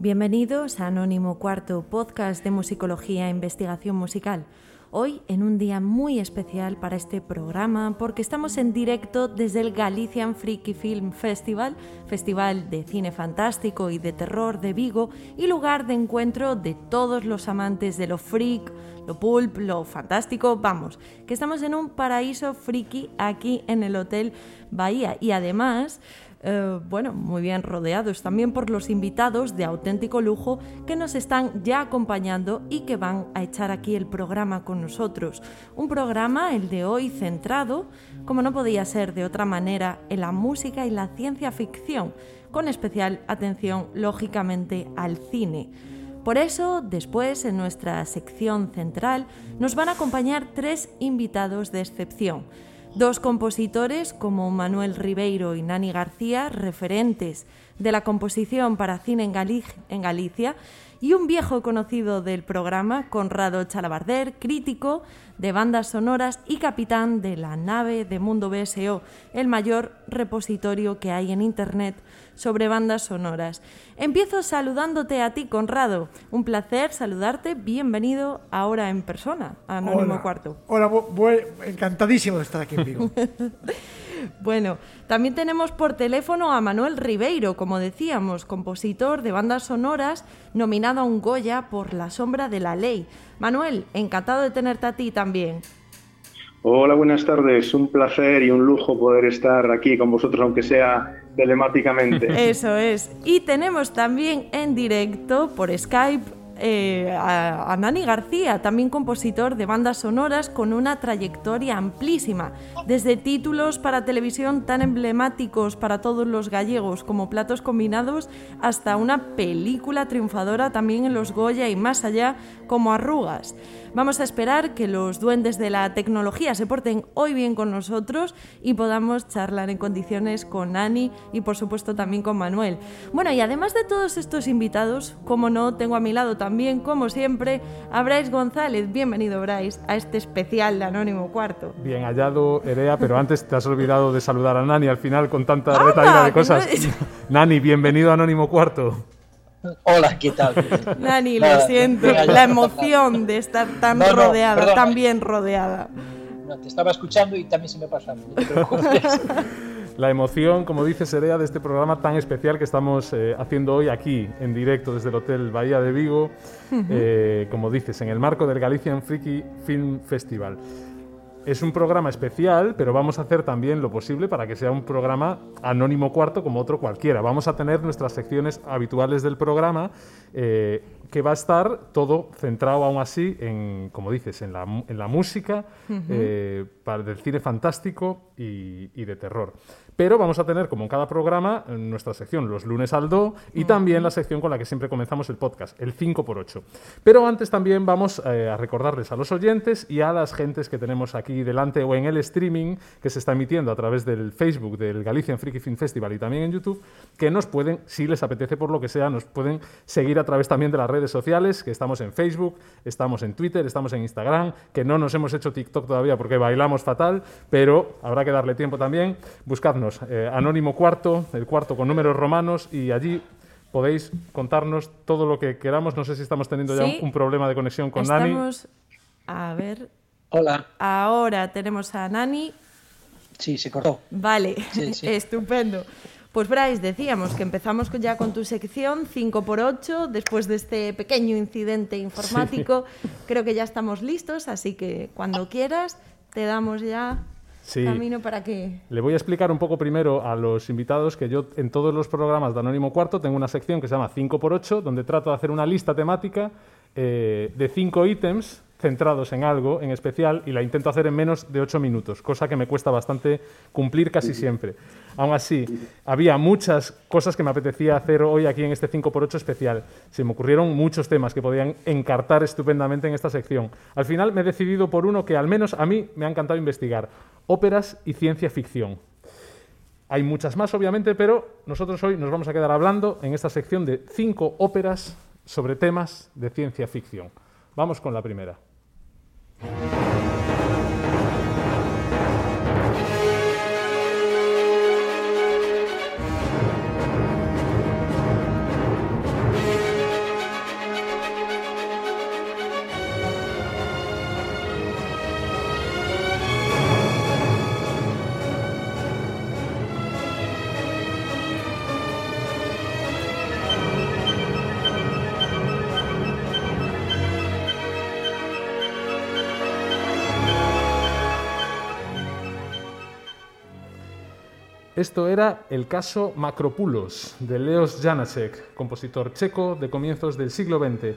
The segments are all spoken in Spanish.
Bienvenidos a Anónimo Cuarto, podcast de musicología e investigación musical. Hoy en un día muy especial para este programa porque estamos en directo desde el Galician Freaky Film Festival, festival de cine fantástico y de terror de Vigo y lugar de encuentro de todos los amantes de lo freak, lo pulp, lo fantástico, vamos, que estamos en un paraíso friki aquí en el Hotel Bahía. Y además eh, bueno, muy bien rodeados también por los invitados de auténtico lujo que nos están ya acompañando y que van a echar aquí el programa con nosotros. Un programa, el de hoy, centrado, como no podía ser de otra manera, en la música y la ciencia ficción, con especial atención, lógicamente, al cine. Por eso, después, en nuestra sección central, nos van a acompañar tres invitados de excepción Dos compositores como Manuel Ribeiro y Nani García, referentes de la composición para cine en, Galicia, y un viejo conocido del programa, Conrado Chalabarder, crítico de bandas sonoras y capitán de la nave de Mundo BSO, el mayor repositorio que hay en Internet sobre bandas sonoras. Empiezo saludándote a ti, Conrado. Un placer saludarte. Bienvenido ahora en persona a Anónimo Cuarto. Hola, voy, encantadísimo de estar aquí en Vigo. bueno, también tenemos por teléfono a Manuel Ribeiro, como decíamos, compositor de bandas sonoras, nominado a un Goya por La sombra de la ley. Manuel, encantado de tenerte a ti también. Hola, buenas tardes. Un placer y un lujo poder estar aquí con vosotros, aunque sea telemáticamente. Eso es. Y tenemos también en directo por Skype eh, a, Nani García, también compositor de bandas sonoras con una trayectoria amplísima, desde títulos para televisión tan emblemáticos para todos los gallegos como Platos Combinados, hasta una película triunfadora también en los Goya y más allá como Arrugas. Vamos a esperar que los duendes de la tecnología se porten hoy bien con nosotros y podamos charlar en condiciones con Nani y por supuesto también con Manuel. Bueno, y además de todos estos invitados, como no, tengo a mi lado también también, como siempre, a Bryce González. Bienvenido, Bryce, a este especial de Anónimo Cuarto. Bien hallado, Erea, pero antes te has olvidado de saludar a Nani al final con tanta retaíla de cosas. Nani, bienvenido a Anónimo Cuarto. Hola, ¿qué tal? Nani, lo siento, la emoción de estar tan rodeada, tan bien rodeada. No, te estaba escuchando y también se me pasa. No te la emoción, como dice Serea, de este programa tan especial que estamos eh, haciendo hoy aquí, en directo desde el Hotel Bahía de Vigo, eh, como dices, en el marco del Galician Freaky Film Festival. Es un programa especial, pero vamos a hacer también lo posible para que sea un programa anónimo cuarto como otro cualquiera. Vamos a tener nuestras secciones habituales del programa, eh, que va a estar todo centrado aún así en, como dices, en la, en la música, para, del cine fantástico y, y de terror. Pero vamos a tener, como en cada programa, en nuestra sección los lunes al do y también la sección con la que siempre comenzamos el podcast, el 5x8. Pero antes también vamos eh, a recordarles a los oyentes y a las gentes que tenemos aquí delante o en el streaming que se está emitiendo a través del Facebook del Galician Freaky Film Festival y también en YouTube, que nos pueden, si les apetece por lo que sea, nos pueden seguir a través también de las redes sociales, que estamos en Facebook, estamos en Twitter, estamos en Instagram, que no nos hemos hecho TikTok todavía porque bailamos fatal, pero habrá que darle tiempo también. Buscadnos eh, Anónimo Cuarto, el cuarto con números romanos, y allí podéis contarnos todo lo que queramos. No sé si estamos teniendo ya un, problema de conexión con estamos... A ver. Hola. Ahora tenemos a Nani. Sí, se cortó. Vale, estupendo. Pues Bryce, decíamos que empezamos ya con tu sección 5x8, después de este pequeño incidente informático. Creo que ya estamos listos, así que cuando quieras te damos ya camino para que... Le voy a explicar un poco primero a los invitados que yo en todos los programas de Anónimo Cuarto tengo una sección que se llama 5x8, donde trato de hacer una lista temática eh, de 5 ítems centrados en algo en especial y la intento hacer en menos de 8 minutos, cosa que me cuesta bastante cumplir casi siempre. Aún así, había muchas cosas que me apetecía hacer hoy aquí en este 5x8 especial. Se me ocurrieron muchos temas que podían encartar estupendamente en esta sección. Al final me he decidido por uno que al menos a mí me ha encantado investigar. Óperas y ciencia ficción. Hay muchas más, obviamente, pero nosotros hoy nos vamos a quedar hablando en esta sección de cinco óperas sobre temas de ciencia ficción. Vamos con la primera. Esto era el caso Macropulos de Leos Janáček, compositor checo de comienzos del siglo XX.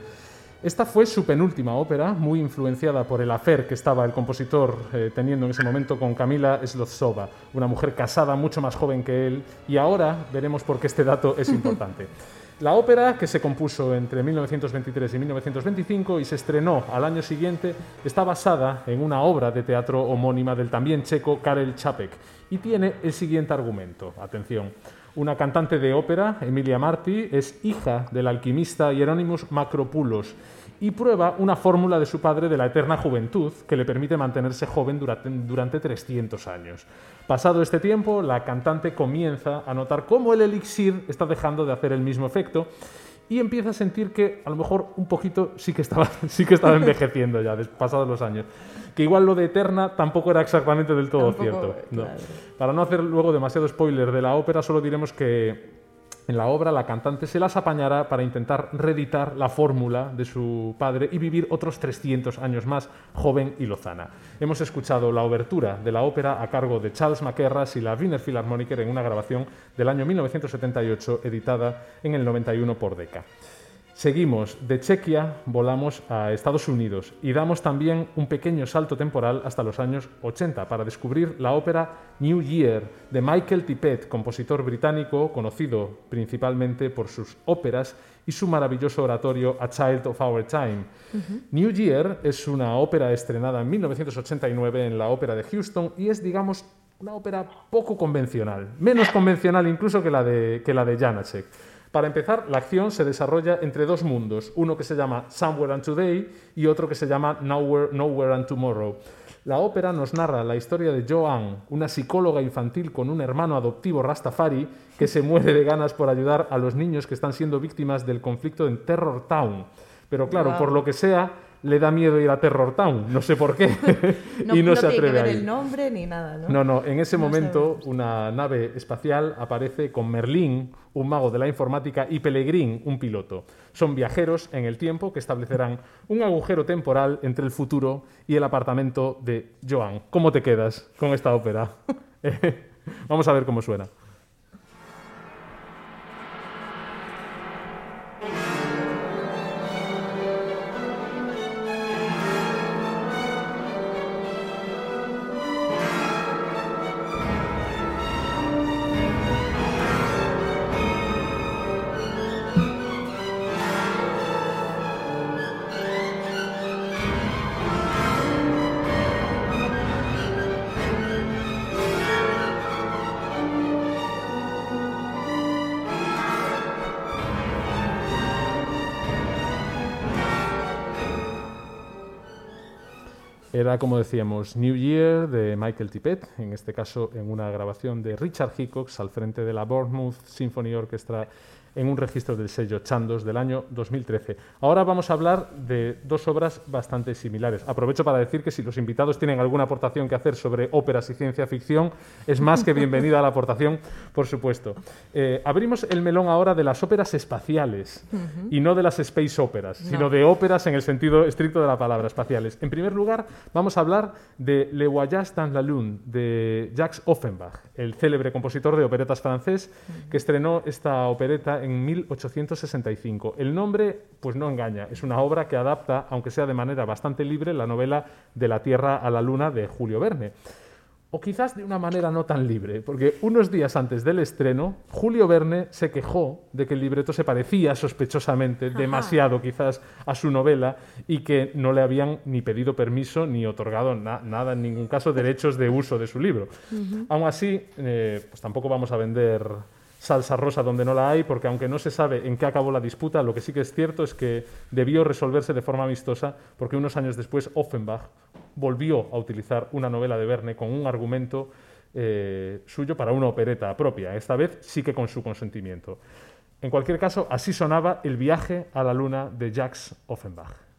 Esta fue su penúltima ópera, muy influenciada por el afer que estaba el compositor eh, teniendo en ese momento con Camila Slozova, una mujer casada mucho más joven que él, y ahora veremos por qué este dato es importante. La ópera, que se compuso entre 1923 y 1925 y se estrenó al año siguiente, está basada en una obra de teatro homónima del también checo Karel Čapek y tiene el siguiente argumento. Atención. Una cantante de ópera, Emilia Marti, es hija del alquimista Hieronymus Macropulos y prueba una fórmula de su padre de la eterna juventud que le permite mantenerse joven durante, durante 300 años. Pasado este tiempo, la cantante comienza a notar cómo el elixir está dejando de hacer el mismo efecto y empieza a sentir que a lo mejor un poquito sí que estaba, sí que estaba envejeciendo ya, pasados los años. Que igual lo de Eterna tampoco era exactamente del todo cierto. Para no hacer luego demasiado spoiler de la ópera, solo diremos que en la obra la cantante se las apañará para intentar reeditar la fórmula de su padre y vivir otros 300 años más joven y lozana. Hemos escuchado la obertura de la ópera a cargo de Charles Maquerras y la Wiener Philharmoniker en una grabación del año 1978 editada en el 91 por Decca. Seguimos de Chequia, volamos a Estados Unidos y damos también un pequeño salto temporal hasta los años 80 para descubrir la ópera New Year de Michael Tippett, compositor británico conocido principalmente por sus óperas y su maravilloso oratorio A Child of Our Time. New Year es una ópera estrenada en 1989 en la Ópera de Houston y es, digamos, una ópera poco convencional, menos convencional incluso que la de, que la de Janacek. Para empezar, la acción se desarrolla entre dos mundos, uno que se llama Somewhere and Today y otro que se llama Nowhere, Nowhere and Tomorrow. La ópera nos narra la historia de Joanne, una psicóloga infantil con un hermano adoptivo Rastafari que se muere de ganas por ayudar a los niños que están siendo víctimas del conflicto en Terror Town. Pero claro, por lo que sea, le da miedo ir a Terror Town, no sé por qué, y no, se atreve a ir. el nombre ni nada, ¿no? No, no, en ese momento una nave espacial aparece con Merlín, un mago de la informática, y Pelegrín, un piloto. Son viajeros en el tiempo que establecerán un agujero temporal entre el futuro y el apartamento de Joan. ¿Cómo te quedas con esta ópera? Vamos a ver cómo suena. Como decíamos, New Year de Michael Tippett, en este caso en una grabación de Richard Hickox al frente de la Bournemouth Symphony Orchestra en un registro del sello Chandos del año 2013. Ahora vamos a hablar de dos obras bastante similares. Aprovecho para decir que si los invitados tienen alguna aportación que hacer sobre óperas y ciencia ficción, es más que bienvenida a la aportación, por supuesto. Eh, abrimos el melón ahora de las óperas espaciales y no de las space óperas, sino de óperas en el sentido estricto de la palabra, espaciales. En primer lugar, vamos a hablar de Le Voyage dans la Lune, de Jacques Offenbach, el célebre compositor de operetas francés, que estrenó esta opereta en 1865. El nombre, pues no engaña, es una obra que adapta, aunque sea de manera bastante libre, la novela De la Tierra a la Luna de Julio Verne. o quizás de una manera no tan libre, porque unos días antes del estreno, Julio Verne se quejó de que el libreto se parecía sospechosamente demasiado quizás a su novela y que no le habían ni pedido permiso ni otorgado nada, en ningún caso, derechos de uso de su libro. Aún así, eh, pues tampoco vamos a vender salsa rosa donde no la hay, porque aunque no se sabe en qué acabó la disputa, lo que sí que es cierto es que debió resolverse de forma amistosa, porque unos años después Offenbach volvió a utilizar una novela de Verne con un argumento eh, suyo para una opereta propia, esta vez sí que con su consentimiento. En cualquier caso, así sonaba el viaje a la luna de Jacques Offenbach.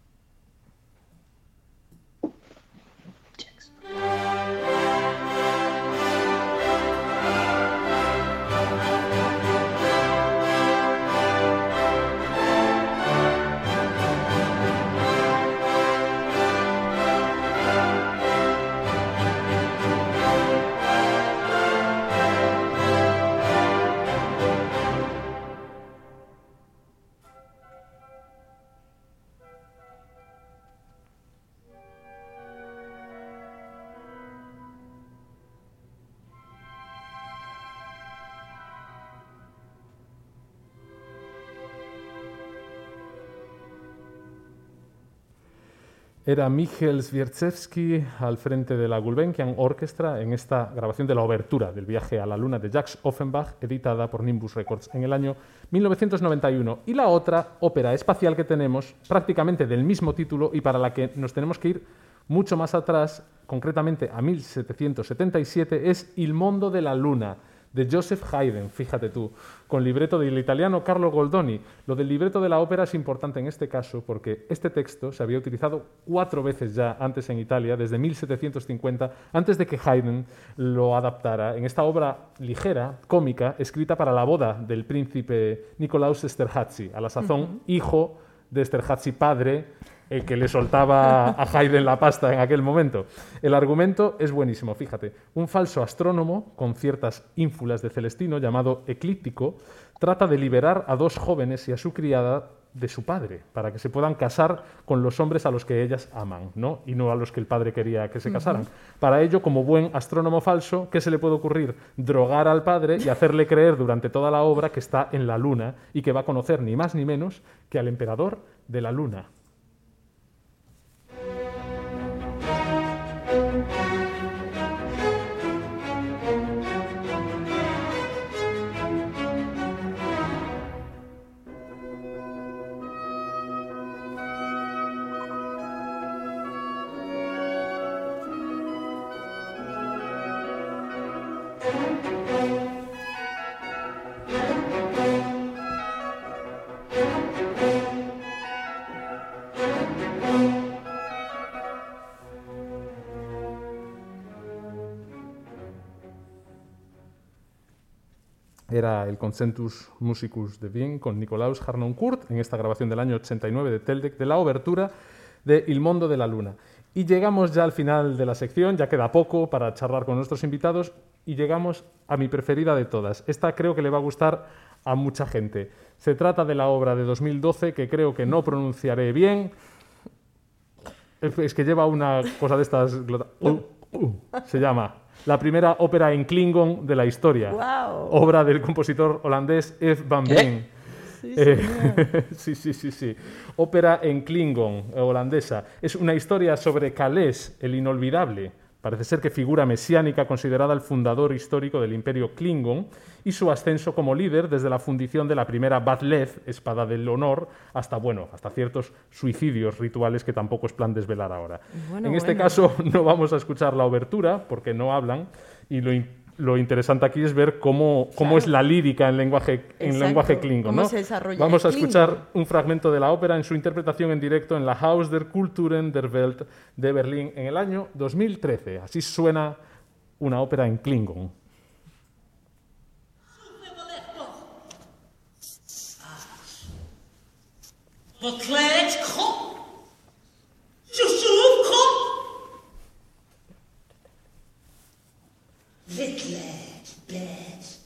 Era Michel Zwierczewski al frente de la Gulbenkian Orchestra en esta grabación de la obertura del viaje a la luna de Jacques Offenbach, editada por Nimbus Records en el año 1991. Y la otra ópera espacial que tenemos, prácticamente del mismo título y para la que nos tenemos que ir mucho más atrás, concretamente a 1777, es Il Mondo de la Luna de Joseph Haydn, fíjate tú, con libreto del italiano Carlo Goldoni. Lo del libreto de la ópera es importante en este caso porque este texto se había utilizado cuatro veces ya antes en Italia, desde 1750, antes de que Haydn lo adaptara en esta obra ligera, cómica, escrita para la boda del príncipe Nicolaus Esterhazy, a la sazón hijo de Esterhazy padre el que le soltaba a Haydn la pasta en aquel momento. El argumento es buenísimo, fíjate. Un falso astrónomo con ciertas ínfulas de Celestino llamado Eclíptico trata de liberar a dos jóvenes y a su criada de su padre, para que se puedan casar con los hombres a los que ellas aman, ¿no? y no a los que el padre quería que se casaran. Para ello, como buen astrónomo falso, ¿qué se le puede ocurrir? Drogar al padre y hacerle creer durante toda la obra que está en la luna y que va a conocer ni más ni menos que al emperador de la luna. Era el Concentus Musicus de Wien con Nicolaus Harnoncourt en esta grabación del año 89 de Teldec de la obertura de Il Mondo de la Luna. Y llegamos ya al final de la sección, ya queda poco para charlar con nuestros invitados y llegamos a mi preferida de todas. Esta creo que le va a gustar a mucha gente. Se trata de la obra de 2012 que creo que no pronunciaré bien. Es que lleva una cosa de estas... Uh, uh, se llama la primera ópera en Klingon de la historia. Obra del compositor holandés Eve van Veen. Eh, sí, sí, sí, sí. Ópera en Klingon, holandesa. Es una historia sobre Kalés, el inolvidable, Parece ser que figura mesiánica considerada el fundador histórico del imperio Klingon y su ascenso como líder desde la fundición de la primera Badleth, espada del honor, hasta, bueno, hasta ciertos suicidios rituales que tampoco es plan desvelar ahora. en este caso no vamos a escuchar la obertura porque no hablan y lo lo interesante aquí es ver cómo, cómo es la lírica en lenguaje, en lenguaje klingon. ¿no? Vamos a escuchar un fragmento de la ópera en su interpretación en directo en la Haus der Kulturen der Welt de Berlín en el año 2013. Así suena una ópera en klingon. Little birds.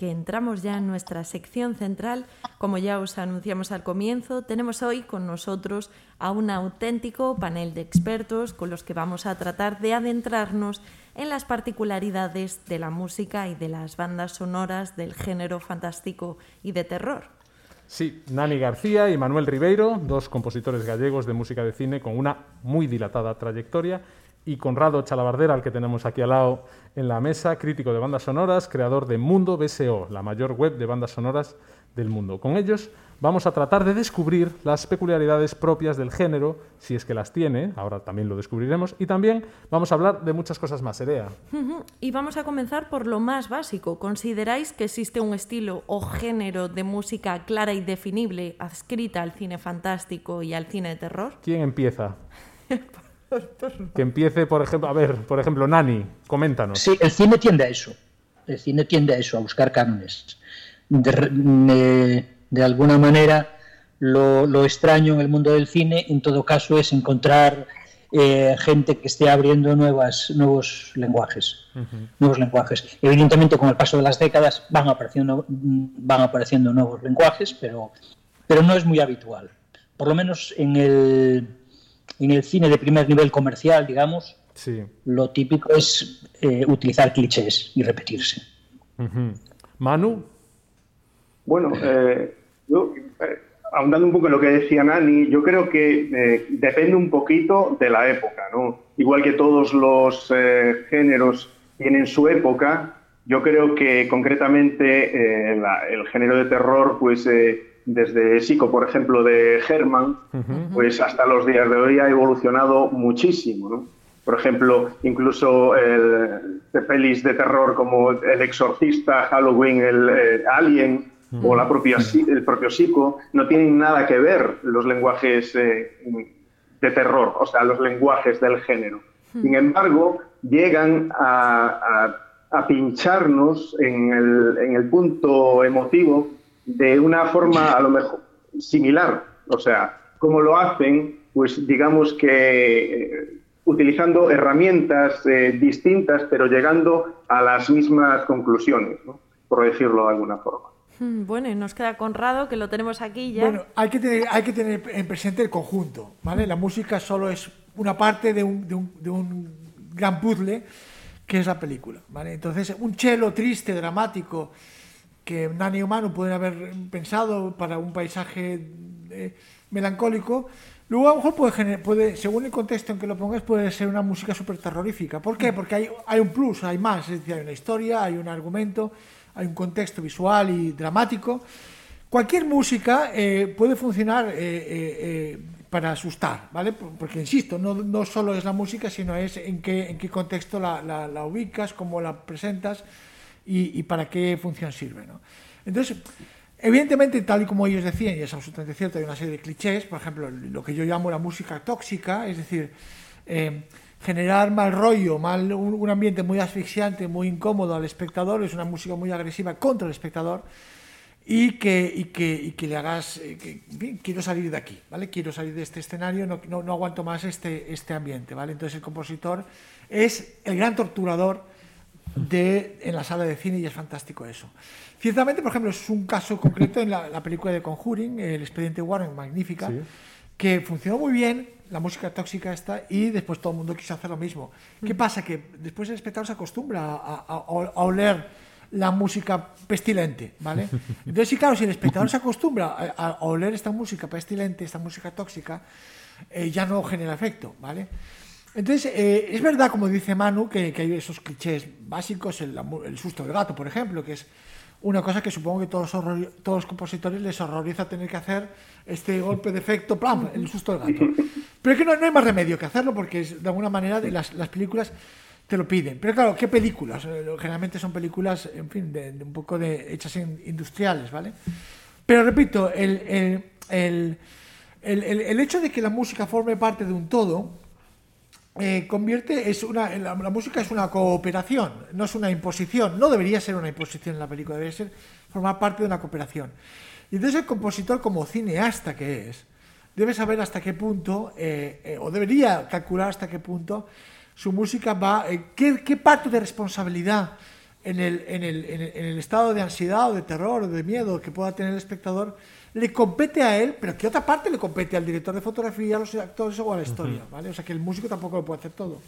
Que entramos ya en nuestra sección central. Como ya os anunciamos al comienzo, tenemos hoy con nosotros a un auténtico panel de expertos con los que vamos a tratar de adentrarnos en las particularidades de la música y de las bandas sonoras del género fantástico y de terror. Sí, Nani García y Manuel Ribeiro, dos compositores gallegos de música de cine con una muy dilatada trayectoria y Conrado Chalabardera, al que tenemos aquí al lado en la mesa, crítico de bandas sonoras, creador de Mundo BSO, la mayor web de bandas sonoras del mundo. Con ellos vamos a tratar de descubrir las peculiaridades propias del género, si es que las tiene, ahora también lo descubriremos, y también vamos a hablar de muchas cosas más, Erea. Y vamos a comenzar por lo más básico. ¿Consideráis que existe un estilo o género de música clara y definible adscrita al cine fantástico y al cine de terror? ¿Quién empieza? Que empiece, por ejemplo, a ver, por ejemplo, Nani, coméntanos. Sí, el cine tiende a eso. El cine tiende a eso, a buscar cánones. De, alguna manera, lo, lo, extraño en el mundo del cine, en todo caso, es encontrar eh, gente que esté abriendo nuevas, nuevos lenguajes. Uh -huh. Nuevos lenguajes. Evidentemente, con el paso de las décadas van apareciendo, van apareciendo nuevos lenguajes, pero, pero no es muy habitual. Por lo menos en el en el cine de primer nivel comercial, digamos, sí. lo típico es eh, utilizar clichés y repetirse. Uh -huh. Manu. Bueno, eh, yo, eh, ahondando un poco en lo que decía Nani, yo creo que eh, depende un poquito de la época, ¿no? Igual que todos los eh, géneros tienen su época, yo creo que concretamente la, el género de terror, pues desde Sico, por ejemplo, de Herman, uh -huh. pues hasta los días de hoy ha evolucionado muchísimo, ¿no? Por ejemplo, incluso el, de pelis de terror como El Exorcista, Halloween, el, el Alien uh -huh. o la propia, el propio Sico no tienen nada que ver los lenguajes eh, de terror, o sea, los lenguajes del género. Sin embargo, llegan a, a, a pincharnos en el, en el punto emotivo de una forma a lo mejor similar. O sea, como lo hacen, pues digamos que eh, utilizando herramientas eh, distintas, pero llegando a las mismas conclusiones, ¿no? por decirlo de alguna forma. Hmm, bueno, y nos queda Conrado, que lo tenemos aquí ya. Bueno, hay que tener, hay que tener en presente el conjunto, ¿vale? La música solo es una parte de un, de un, de un gran puzzle que es la película, ¿vale? Entonces, un cello triste, dramático, que Nani y Manu pueden haber pensado para un paisaje eh, melancólico, luego a lo mejor puede, puede, según el contexto en que lo pongas, puede ser una música súper terrorífica. ¿Por qué? Porque hay, hay un plus, hay más, es decir, hay una historia, hay un argumento, hay un contexto visual y dramático. Cualquier música eh, puede funcionar eh, eh, para asustar, ¿vale? Porque, insisto, no, no, solo es la música, sino es en qué, en qué contexto la, la, la ubicas, cómo la presentas, y, para qué función sirve. ¿no? Entonces, evidentemente, tal y como ellos decían, y es absolutamente cierto, hay una serie de clichés, por ejemplo, lo que yo llamo la música tóxica, es decir, eh, generar mal rollo, mal, un, ambiente muy asfixiante, muy incómodo al espectador, es una música muy agresiva contra el espectador. Y que, y que, y que le hagas, eh, quiero salir de aquí, ¿vale? Quiero salir de este escenario, no, no, no aguanto más este, este ambiente, ¿vale? Entonces el compositor es el gran torturador de, en la sala de cine y es fantástico eso. Ciertamente, por ejemplo, es un caso concreto en la, la película de Conjuring, El expediente Warren, magnífica, sí. que funcionó muy bien, la música tóxica está, y después todo el mundo quiso hacer lo mismo. ¿Qué pasa? Que después el espectador se acostumbra a, a, a oler la música pestilente, ¿vale? Entonces, sí, claro, si el espectador se acostumbra a, a oler esta música pestilente, esta música tóxica, eh, ya no genera efecto, ¿vale? Entonces, eh, es verdad, como dice Manu, que, hay esos clichés básicos, el, susto del gato, por ejemplo, que es una cosa que supongo que todos, horror, todos los compositores les horroriza tener que hacer este golpe de efecto, ¡plam! el susto del gato. Pero es que no, hay más remedio que hacerlo porque es, de alguna manera las, las, películas te lo piden. Pero claro, ¿qué películas? Eh, generalmente son películas, en fin, de, un poco de hechas industriales, ¿vale? Pero repito, el, el, hecho de que la música forme parte de un todo eh, convierte es una la, música es una cooperación no es una imposición no debería ser una imposición en la película debería ser formar parte de una cooperación. Y entonces el compositor como cineasta que es debe saber hasta qué punto eh, eh, o debería calcular hasta qué punto su música va qué, qué, parte de responsabilidad en el, en, el, en, el, estado de ansiedad o de terror o de miedo que pueda tener el espectador, le compete a él, pero que otra parte le compete al director de fotografía, a los actores o a la historia, ¿vale? O sea que el músico tampoco lo puede hacer todo.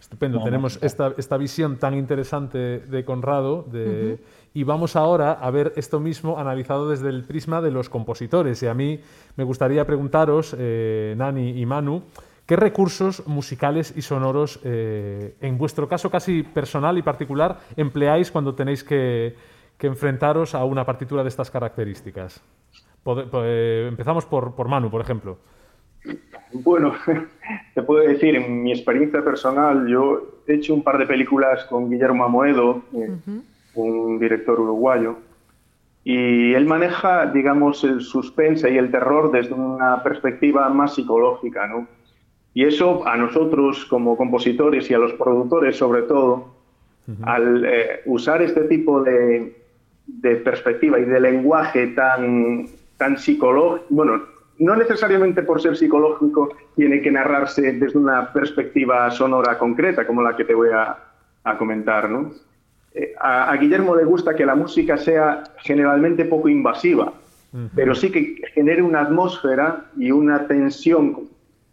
Estupendo, tenemos esta, esta, visión tan interesante de Conrado de, y vamos ahora a ver esto mismo analizado desde el prisma de los compositores. Y a mí me gustaría preguntaros, eh, Nani y Manu, ¿qué recursos musicales y sonoros, eh, en vuestro caso casi personal y particular, empleáis cuando tenéis que, enfrentaros a una partitura de estas características? Eh, empezamos por, por Manu, por ejemplo. Bueno, te puedo decir, en mi experiencia personal, yo he hecho un par de películas con Guillermo Amoedo, eh, un director uruguayo, y él maneja, digamos, el suspense y el terror desde una perspectiva más psicológica, ¿no? Y eso a nosotros como compositores y a los productores sobre todo, al eh, usar este tipo de, de, perspectiva y de lenguaje tan, tan psicológico, bueno, no necesariamente por ser psicológico tiene que narrarse desde una perspectiva sonora concreta, como la que te voy a, comentar. ¿no? Eh, a, Guillermo le gusta que la música sea generalmente poco invasiva, pero sí que genere una atmósfera y una tensión,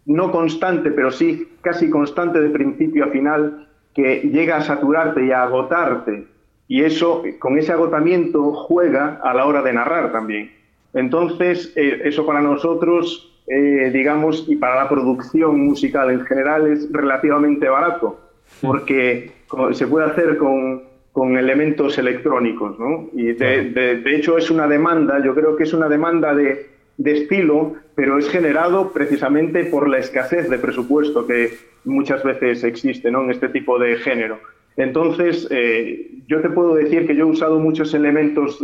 no constante, pero sí casi constante de principio a final, que llega a saturarte y a agotarte. Y eso, con ese agotamiento, juega a la hora de narrar también. Entonces, eh, eso para nosotros, eh, digamos, y para la producción musical en general es relativamente barato, porque se puede hacer con, elementos electrónicos, ¿no? Y de, hecho es una demanda, yo creo que es una demanda de, estilo, pero es generado precisamente por la escasez de presupuesto que muchas veces existe ¿no? en este tipo de género. Entonces, eh, yo te puedo decir que yo he usado muchos elementos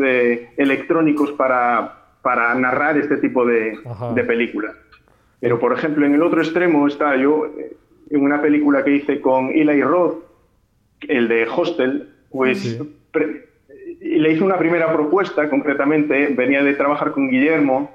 electrónicos para, para narrar este tipo de, películas. Pero, por ejemplo, en el otro extremo está yo, eh, en una película que hice con Eli Roth, el de Hostel, pues le hice una primera propuesta, concretamente, venía de trabajar con Guillermo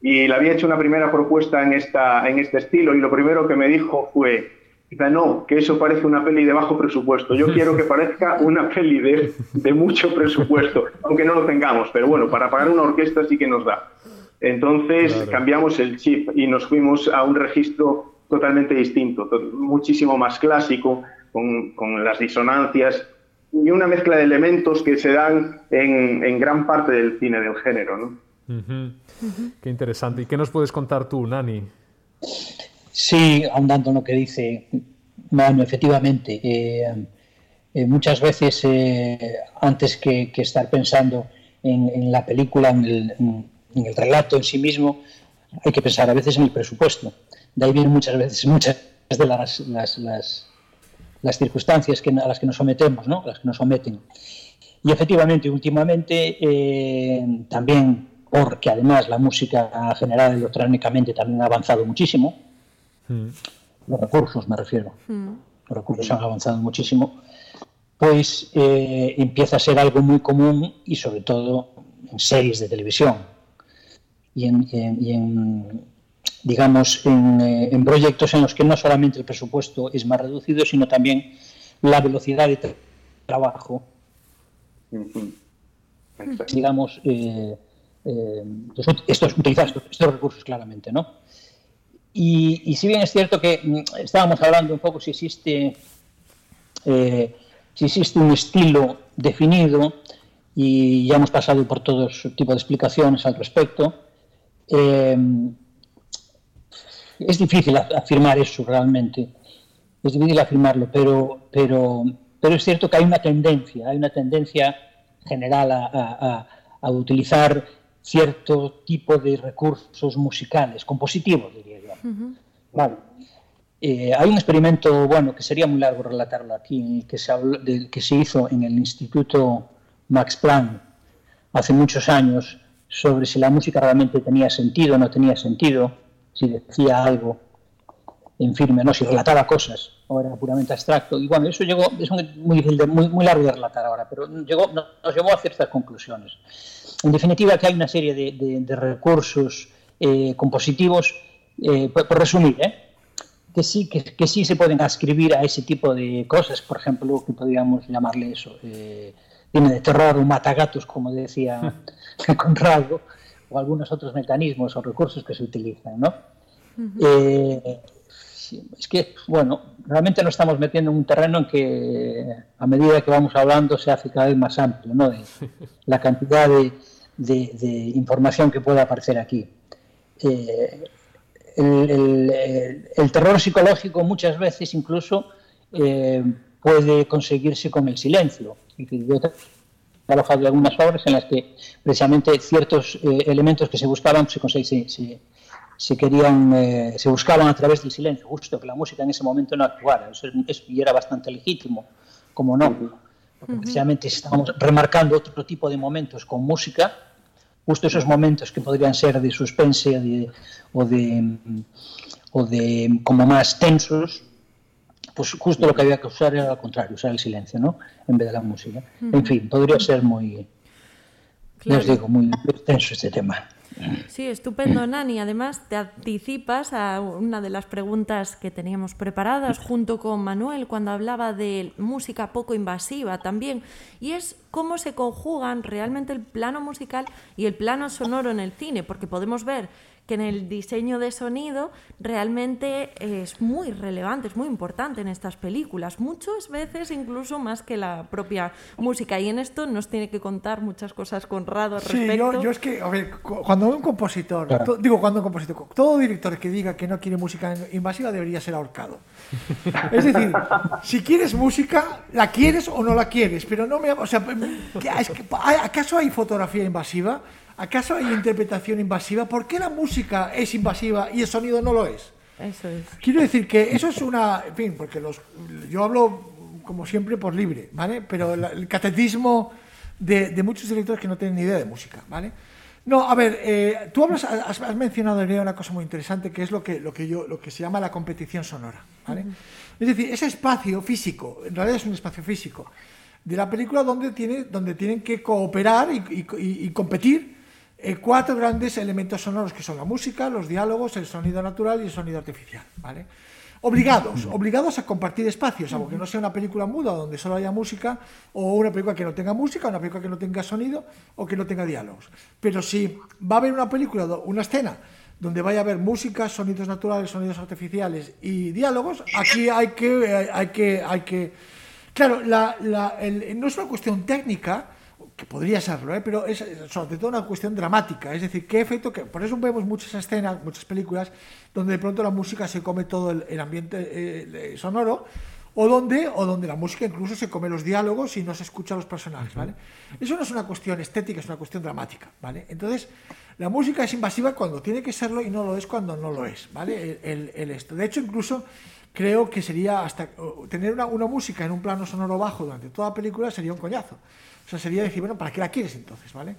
y le había hecho una primera propuesta en, esta, en este estilo y lo primero que me dijo fue, no, que eso parece una peli de bajo presupuesto. Yo quiero que parezca una peli de, de, mucho presupuesto, aunque no lo tengamos, pero bueno, para pagar una orquesta sí que nos da. Entonces cambiamos el chip y nos fuimos a un registro totalmente distinto, muchísimo más clásico, con, con las disonancias y una mezcla de elementos que se dan en, en gran parte del cine del género. ¿no? Qué interesante. ¿Y qué nos puedes contar tú, Nani? Sí, ahondando en lo que dice Manu, efectivamente, eh, eh, muchas veces eh, antes que, estar pensando en, la película, en el, relato en sí mismo, hay que pensar a veces en el presupuesto. De ahí vienen muchas veces muchas de las, las, circunstancias a las que nos sometemos, ¿no? las que nos someten. Y efectivamente, últimamente, también porque además la música generada electrónicamente también ha avanzado muchísimo, Mm. Los recursos, me refiero. Mm. Los recursos han avanzado muchísimo. Pues eh, empieza a ser algo muy común y sobre todo en series de televisión y en, digamos, eh, en, proyectos en los que no solamente el presupuesto es más reducido, sino también la velocidad de trabajo. Digamos, eh, estos, utilizar estos recursos claramente, ¿no? Y, si bien es cierto que mm, estábamos hablando un poco si existe, eh, si existe un estilo definido, y ya hemos pasado por todo tipo de explicaciones al respecto, eh, es difícil afirmar eso realmente. Es difícil afirmarlo, pero, pero, pero es cierto que hay una tendencia, hay una tendencia general a, a utilizar cierto tipo de recursos musicales, compositivos, diría Vale. Eh, hay un experimento, bueno, que sería muy largo relatarlo aquí, que se, que se hizo en el Instituto Max Planck hace muchos años sobre si la música realmente tenía sentido o no tenía sentido, si decía algo en firme, no, si relataba cosas o era puramente abstracto. Y bueno, eso llegó, es muy, muy, muy largo de relatar ahora, pero llegó, nos llevó a ciertas conclusiones. En definitiva, que hay una serie de, recursos eh, compositivos eh, por, resumir, ¿eh? que sí, que, que, sí se pueden ascribir a ese tipo de cosas, por ejemplo, que podríamos llamarle eso, eh, cine de terror o matagatos, como decía Conrado, o algunos otros mecanismos o recursos que se utilizan, ¿no? Uh -huh. eh, es que, bueno, realmente nos estamos metiendo en un terreno en que a medida que vamos hablando se hace cada vez más amplio, ¿no? De la cantidad de, de, de información que puede aparecer aquí. Eh, el, el, el, terror psicológico muchas veces incluso eh, puede conseguirse con el silencio. Yo he trabajado algunas obras en las que precisamente ciertos eh, elementos que se buscaban se, se, se, se querían, eh, se buscaban a través del silencio, justo que la música en ese momento no actuara. Eso, eso y era bastante legítimo, como no, porque precisamente estábamos remarcando otro tipo de momentos con música justo esos momentos que podrían ser de suspense o de, o de, o de como más tensos, pues justo lo que había que usar era lo contrario, usar el silencio, ¿no? En vez de la música. Uh -huh. En fin, podría ser muy, claro. os digo, muy tenso este tema. Sí, estupendo, Nani. Además, te anticipas a una de las preguntas que teníamos preparadas junto con Manuel cuando hablaba de música poco invasiva también, y es cómo se conjugan realmente el plano musical y el plano sonoro en el cine, porque podemos ver que en el diseño de sonido realmente es muy relevante, es muy importante en estas películas, muchas veces incluso más que la propia música. Y en esto nos tiene que contar muchas cosas Conrado al sí, respecto. Yo, yo es que, a ver, cuando un compositor, claro. to, digo cuando un compositor, todo director que diga que no quiere música invasiva debería ser ahorcado. Es decir, si quieres música, la quieres o no la quieres, pero no me... O sea, ¿acaso hay fotografía invasiva? ¿Acaso hay interpretación invasiva? ¿Por qué la música es invasiva y el sonido no lo es? Eso es. Quiero decir que eso es una... En fin, porque los, yo hablo, como siempre, por libre, ¿vale? Pero el, el catetismo de, de, muchos directores que no tienen ni idea de música, ¿vale? No, a ver, eh, tú hablas, has, has mencionado, Elena, una cosa muy interesante, que es lo que, lo que, yo, lo que se llama la competición sonora, ¿vale? Uh -huh. Es decir, ese espacio físico, en realidad es un espacio físico, de la película donde, tiene, donde tienen que cooperar y, y, y competir eh, cuatro grandes elementos sonoros que son la música, los diálogos, el sonido natural y el sonido artificial, ¿vale? Obligados, obligados a compartir espacios, algo que no sea una película muda donde solo haya música, o una película que no tenga música, una película que no tenga sonido, o que no tenga diálogos. Pero si va a haber una película, una escena, donde vaya a haber música, sonidos naturales, sonidos artificiales y diálogos, aquí hay que, hay que, hay que... Claro, la, la, el, no es una cuestión técnica, que podría serlo, ¿eh? pero es sobre todo una cuestión dramática, es decir, qué efecto, que por eso vemos muchas escenas, muchas películas, donde de pronto la música se come todo el, el ambiente eh, sonoro, o donde, o donde la música incluso se come los diálogos y no se escucha a los personajes, ¿vale? Eso no es una cuestión estética, es una cuestión dramática, ¿vale? Entonces, la música es invasiva cuando tiene que serlo y no lo es cuando no lo es, ¿vale? El, el, el esto. De hecho, incluso creo que sería hasta tener una, una música en un plano sonoro bajo durante toda la película sería un coñazo. O sea, sería decir, bueno, ¿para qué la quieres entonces? ¿vale?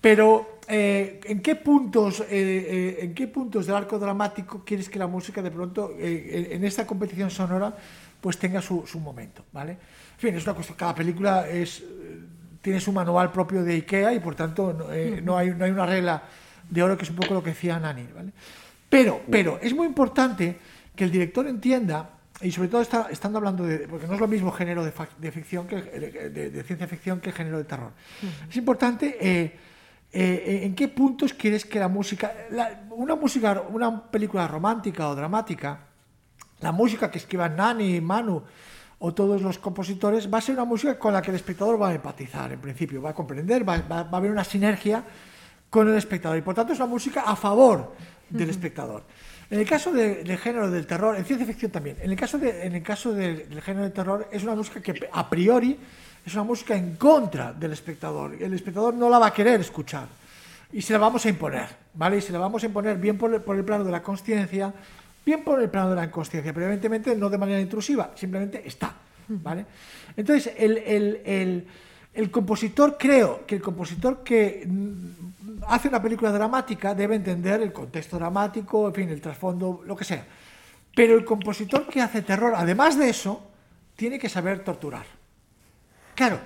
Pero, eh, ¿en, qué puntos, eh, eh, ¿en qué puntos del arco dramático quieres que la música de pronto, eh, en esta competición sonora, pues tenga su, su, momento? ¿vale? En fin, es una cuestión, cada película es, tiene su manual propio de IKEA y por tanto no, no, hay, no hay una regla de oro que es un poco lo que decía Nani. ¿vale? Pero, pero es muy importante que el director entienda y sobre todo está, estando hablando de, porque no es lo mismo género de, de ficción que de, de, ciencia ficción que género de terror. Uh -huh. Es importante eh, eh, en qué puntos quieres que la música, la, una música, una película romántica o dramática, la música que escriban Nani, Manu o todos los compositores va a ser una música con la que el espectador va a empatizar, en principio, va a comprender, va, va, va a haber una sinergia con el espectador y por tanto es una música a favor del uh -huh. espectador. En el caso de, del género del terror, en ciencia ficción también, en el caso, del género del terror es una música que a priori es una música en contra del espectador. El espectador no la va a querer escuchar y se la vamos a imponer, ¿vale? Y se la vamos a imponer bien por el, plano de la consciencia, bien por el plano de la inconsciencia, pero evidentemente no de manera intrusiva, simplemente está, ¿vale? Entonces, el compositor, creo que el compositor que hace una película dramática debe entender el contexto dramático, en fin, el trasfondo, lo que sea. Pero el compositor que hace terror, además de eso, tiene que saber torturar. Claro,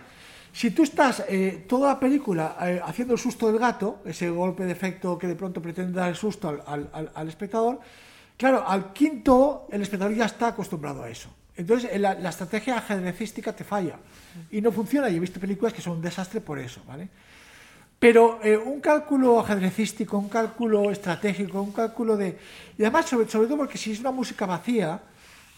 si tú estás eh, toda la película eh, haciendo el susto del gato, ese golpe de efecto que de pronto pretende dar el susto al, espectador, Claro, al quinto el espectador ya está acostumbrado a eso. Entonces la, la estrategia ajedrecística te falla y no funciona. Y he visto películas que son un desastre por eso, ¿vale? Pero eh, un cálculo ajedrecístico, un cálculo estratégico, un cálculo de... Y además, sobre, todo porque si es una música vacía,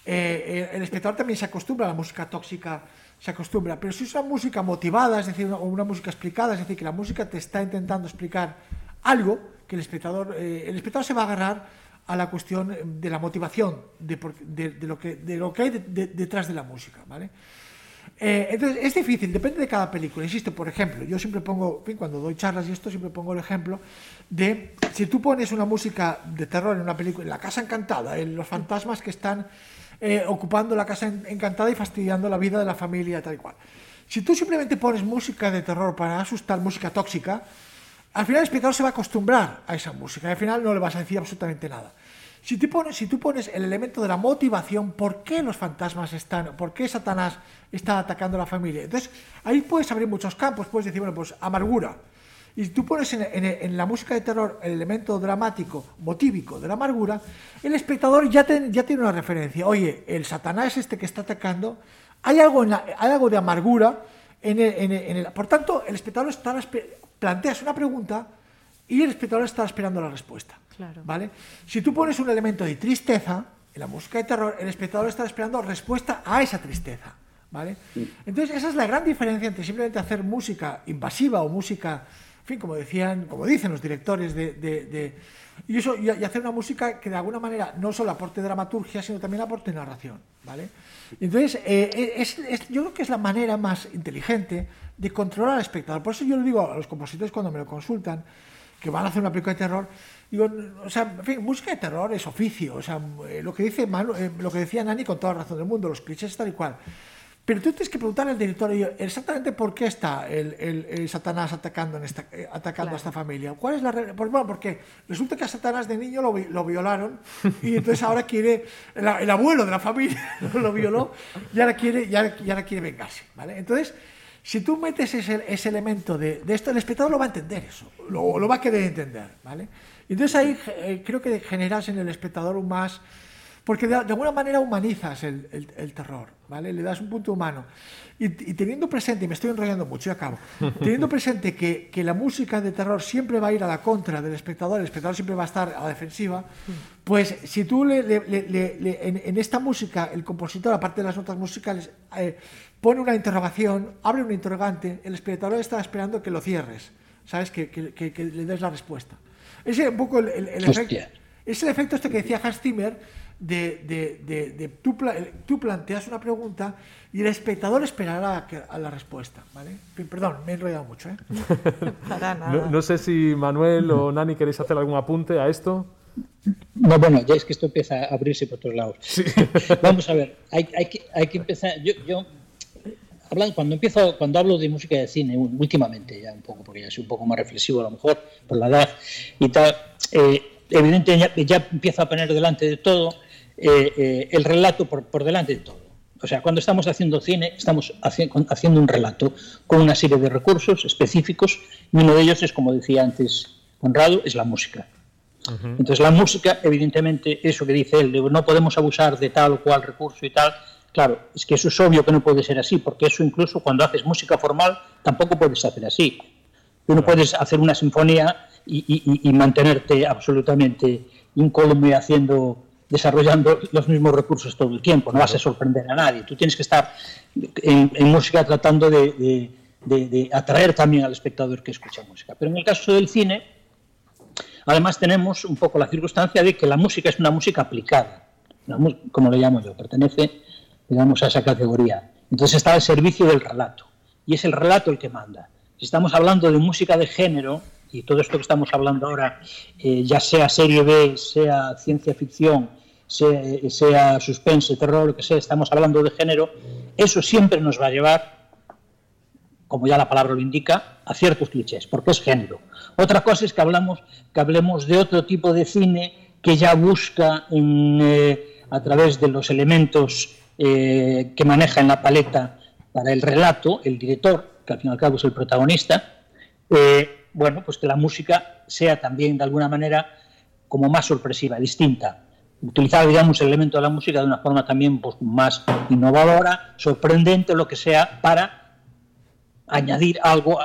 eh, el espectador también se acostumbra a la música tóxica, se acostumbra. Pero si es una música motivada, es decir, una, una música explicada, es decir, que la música te está intentando explicar algo, que el espectador, eh, el espectador se va a agarrar a la cuestión de la motivación, de, de- de lo, que, de lo que hay de- detrás de la música, ¿vale? Eh, entonces, es difícil, depende de cada película. Insisto, por ejemplo, yo siempre pongo, fin, cuando doy charlas y esto, siempre pongo el ejemplo de si tú pones una música de terror en una película, en La Casa Encantada, en los fantasmas que están eh, ocupando la Casa En- Encantada y fastidiando la vida de la familia, tal y cual. Si tú simplemente pones música de terror para asustar, música tóxica, al final el espectador se va a acostumbrar a esa música y al final no le vas a decir absolutamente nada. Si tú, pones, el elemento de la motivación, ¿por qué los fantasmas están, por qué Satanás está atacando a la familia? Entonces, ahí puedes abrir muchos campos, puedes decir, bueno, pues amargura. Y si tú pones en, la música de terror el elemento dramático, motívico de la amargura, el espectador ya, tiene una referencia. Oye, el Satanás este que está atacando, hay algo, de amargura Por tanto, el espectador está, planteas una pregunta y el espectador está esperando la respuesta. Claro. ¿vale? Si tú pones un elemento de tristeza en la música de terror, el espectador está esperando respuesta a esa tristeza. ¿vale? Entonces, esa es la gran diferencia entre simplemente hacer música invasiva o música, fin, como decían, como dicen los directores de, de- y eso y, hacer una música que de alguna manera no solo aporte dramaturgia, sino también aporte narración, ¿vale? Entonces, eh, es- es- yo creo que es la manera más inteligente de controlar al espectador. Por eso yo le digo a los compositores cuando me lo consultan, que van a hacer una película de terror, digo, o sea, en fin, música de terror es oficio, o sea, eh, lo que dice Manu- eh, lo que decía Nani con toda razón del mundo, los clichés tal y cual. Pero tú tienes que preguntarle al director exactamente por qué está el, el- el Satanás atacando, en esta, eh, atacando a esta familia. ¿Cuál es la pues, bueno, porque resulta que a Satanás de niño lo, lo violaron y entonces ahora quiere, el, el abuelo de la familia lo violó y ahora quiere, y ahora, y ahora quiere vengarse. ¿vale? Entonces, si tú metes ese, ese elemento de, de esto, el espectador lo va a entender eso, lo, lo va a querer entender. ¿vale? Y entonces ahí eh, creo que generas en el espectador un más... Porque de, de alguna manera humanizas el, el- el terror, ¿vale? Le das un punto humano. Y, y teniendo presente, y me estoy enrollando mucho y acabo, teniendo presente que, que la música de terror siempre va a ir a la contra del espectador, el espectador siempre va a estar a la defensiva, pues si tú le, le- le- en, en esta música, el compositor, aparte de las notas musicales, eh, pone una interrogación, abre un interrogante, el espectador está esperando que lo cierres, ¿sabes? Que- que- que le des la respuesta. Ese es un poco el, el- el efecto. Es el efecto este que decía Hans Zimmer de, de- de- de tú, tú planteas una pregunta y el espectador esperará a, que- a la respuesta. ¿vale? Perdón, me he enrollado mucho. ¿eh? Para nada. No, no sé si Manuel o Nani queréis hacer algún apunte a esto. No, bueno, ya es que esto empieza a abrirse por todos lados. Vamos a ver, hay, hay que, hay que empezar. Yo, yo hablando, cuando empiezo, cuando hablo de música de cine, últimamente ya un poco, porque ya soy un poco más reflexivo a lo mejor por la edad y tal, eh, evidentemente ya, ya empiezo a poner delante de todo eh, eh, el relato por, por delante de todo. O sea, cuando estamos haciendo cine, estamos haci- haciendo un relato con una serie de recursos específicos y uno de ellos es, como decía antes Conrado, es la música. Entonces la música, evidentemente, eso que dice él, de no podemos abusar de tal o cual recurso y tal, claro, es que eso es obvio que no puede ser así, porque eso incluso cuando haces música formal tampoco puedes hacer así. Tú no puedes hacer una sinfonía y, y- y- y mantenerte absolutamente incólume haciendo, desarrollando los mismos recursos todo el tiempo, no vas a sorprender a nadie. Tú tienes que estar en, en música tratando de, de- de- de atraer también al espectador que escucha música. Pero en el caso del cine, Además tenemos un poco la circunstancia de que la música es una música aplicada, como le llamo yo, pertenece, digamos, a esa categoría. Entonces está al servicio del relato y es el relato el que manda. Si estamos hablando de música de género y todo esto que estamos hablando ahora, eh, ya sea serie B, sea ciencia ficción, sea, sea suspense, terror, lo que sea, estamos hablando de género, eso siempre nos va a llevar como ya la palabra lo indica, a ciertos clichés, porque es género. Otra cosa es que, hablamos, que hablemos de otro tipo de cine que ya busca eh, a través de los elementos eh, que maneja en la paleta para el relato, el director, que al fin y al cabo es el protagonista, eh, bueno, pues que la música sea también de alguna manera como más sorpresiva, distinta. utilizar, digamos, el elemento de la música de una forma también pues, más innovadora, sorprendente, lo que sea, para añadir algo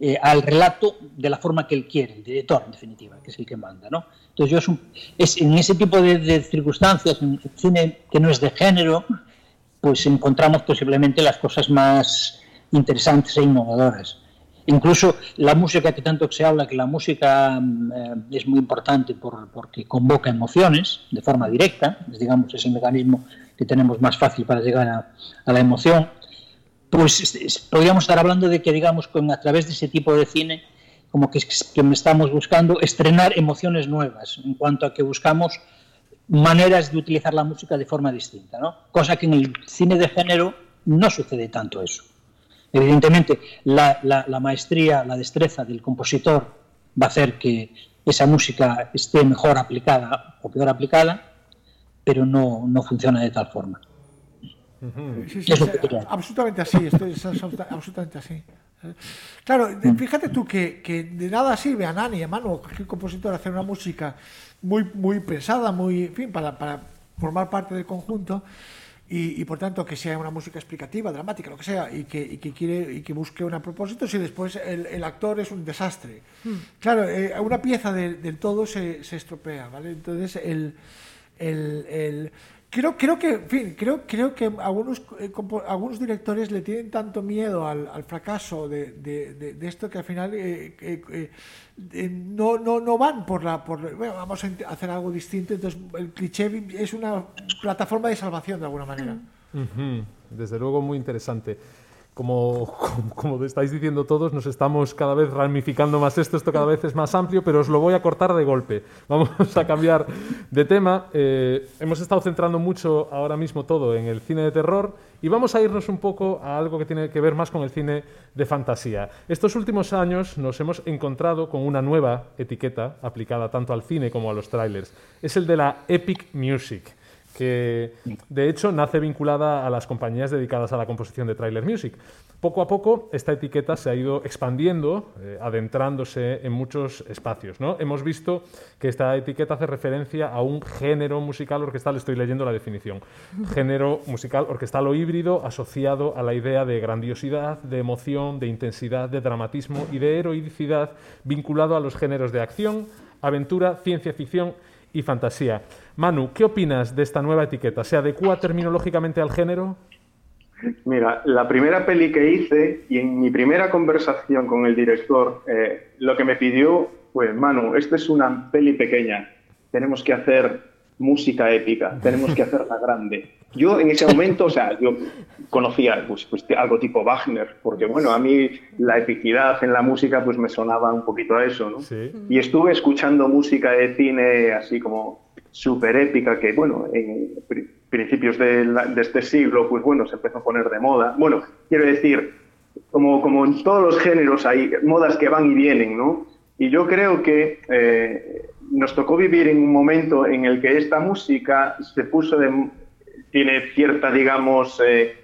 eh, al relato de la forma que él quiere, el director, en definitiva, que es el que manda, ¿no? Entonces yo es, un, es en ese tipo de, de circunstancias, en cine que no es de género, pues encontramos posiblemente las cosas más interesantes e innovadoras. Incluso la música que tanto se habla, que la música mm, eh, es muy importante por, porque convoca emociones de forma directa, es, digamos, es el mecanismo que tenemos más fácil para llegar a, a la emoción, pues podríamos estar hablando de que, digamos, con, a través de ese tipo de cine, como que, que estamos buscando estrenar emociones nuevas, en cuanto a que buscamos maneras de utilizar la música de forma distinta, ¿no? Cosa que en el cine de género no sucede tanto eso. Evidentemente, la, la, maestría, la destreza del compositor va a hacer que esa música esté mejor aplicada o peor aplicada, pero no, no funciona de tal forma. Sí, sí, es absolutamente así, esto es absolutamente así. Claro, fíjate tú que, que de nada sirve a Nani, a Manu, el compositor, hacer una música muy, muy pensada, muy, en fin, para, para formar parte del conjunto, y, y, por tanto que sea una música explicativa, dramática, lo que sea, y que, y que quiere y que busque un propósito, si después el, el actor es un desastre. Mm. Claro, eh, una pieza de, del todo se, se, estropea, ¿vale? Entonces el, el, el creo, creo que, en fin, creo, creo que algunos, eh, algunos directores le tienen tanto miedo al, al fracaso de, de, de, de, esto que al final eh, eh, eh, no, no, no van por la, por, bueno, vamos a hacer algo distinto, entonces el cliché es una plataforma de salvación de alguna manera. Desde luego muy interesante como, estáis diciendo todos, nos estamos cada vez ramificando más esto, esto cada vez es más amplio, pero os lo voy a cortar de golpe. Vamos a cambiar de tema. Eh, hemos estado centrando mucho ahora mismo todo en el cine de terror y vamos a irnos un poco a algo que tiene que ver más con el cine de fantasía. Estos últimos años nos hemos encontrado con una nueva etiqueta aplicada tanto al cine como a los trailers. Es el de la Epic Music que de hecho nace vinculada a las compañías dedicadas a la composición de trailer music. Poco a poco esta etiqueta se ha ido expandiendo, eh, adentrándose en muchos espacios. ¿no? Hemos visto que esta etiqueta hace referencia a un género musical orquestal, estoy leyendo la definición, género musical orquestal o híbrido asociado a la idea de grandiosidad, de emoción, de intensidad, de dramatismo y de heroicidad vinculado a los géneros de acción, aventura, ciencia ficción y fantasía. Manu, ¿qué opinas de esta nueva etiqueta? ¿Se adecua terminológicamente al género? Mira, la primera peli que hice y en mi primera conversación con el director, eh, lo que me pidió fue, Manu, esta es una peli pequeña, tenemos que hacer música épica, tenemos que hacerla grande. Yo en ese momento, o sea, yo conocía pues, pues, algo tipo Wagner, porque bueno, a mí la epicidad en la música pues me sonaba un poquito a eso, ¿no? Sí. Y estuve escuchando música de cine así como súper épica que, bueno, en principios de, este siglo, pues bueno, se empezó a poner de moda. Bueno, quiero decir, como, como en todos los géneros hay modas que van y vienen, ¿no? Y yo creo que eh, nos tocó vivir en un momento en el que esta música se puso de, tiene cierta, digamos, eh,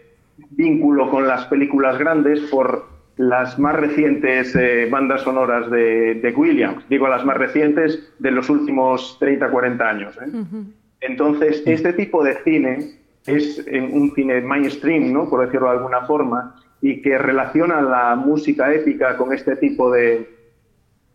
vínculo con las películas grandes por las más recientes eh, bandas sonoras de, de, Williams, digo las más recientes de los últimos 30, 40 años. ¿eh? Uh -huh. Entonces, este tipo de cine es un cine mainstream, ¿no? por decirlo de alguna forma, y que relaciona la música épica con este tipo de,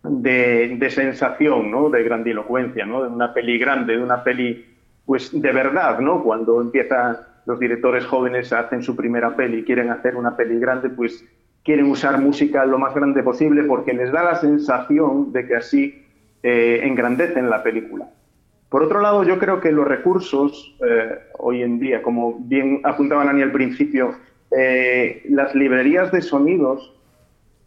de, de sensación, ¿no? de grandilocuencia, ¿no? de una peli grande, de una peli pues de verdad, ¿no? Cuando empiezan los directores jóvenes hacen su primera peli y quieren hacer una peli grande, pues quieren usar música lo más grande posible porque les da la sensación de que así eh, engrandecen la película. Por otro lado, yo creo que los recursos eh, hoy en día, como bien apuntaba Nani al principio, eh, las librerías de sonidos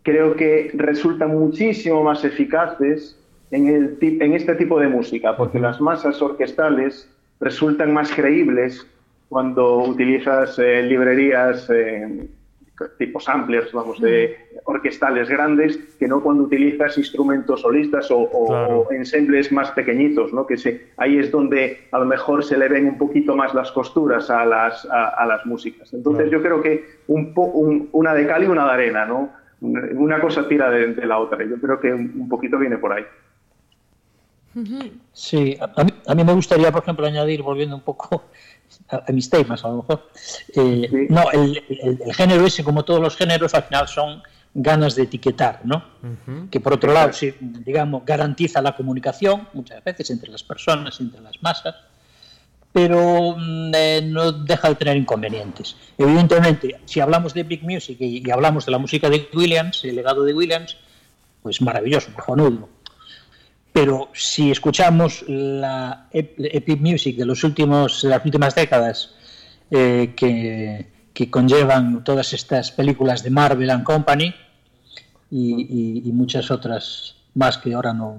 creo que resultan muchísimo más eficaces en, este tipo de música, porque las masas orquestales resultan más creíbles cuando utilizas eh, librerías tipo samplers, vamos, de orquestales grandes, que no cuando utilizas instrumentos solistas o, o, claro. o ensembles más pequeñitos, ¿no? Que se, ahí es donde a lo mejor se le ven un poquito más las costuras a las, a, a las músicas. Entonces claro. yo creo que un, po, un, una de cal y una de arena, ¿no? Una cosa tira de, de la otra. Yo creo que un, un poquito viene por ahí. Sí, a mí, me gustaría, por ejemplo, añadir, volviendo un poco a, mis temas, a lo mejor. Eh, no, el, género ese, como todos los géneros, al final son ganas de etiquetar, ¿no? Que por otro lado, sí, digamos, garantiza la comunicación, muchas veces, entre las personas, entre las masas, pero mm, eh, no deja de tener inconvenientes. Evidentemente, si hablamos de Big Music y, y, hablamos de la música de Williams, el legado de Williams, pues maravilloso, cojonudo pero si escuchamos la Epic Music de los últimos, las últimas décadas eh, que, conllevan todas estas películas de Marvel and Company y, muchas otras más que ahora no,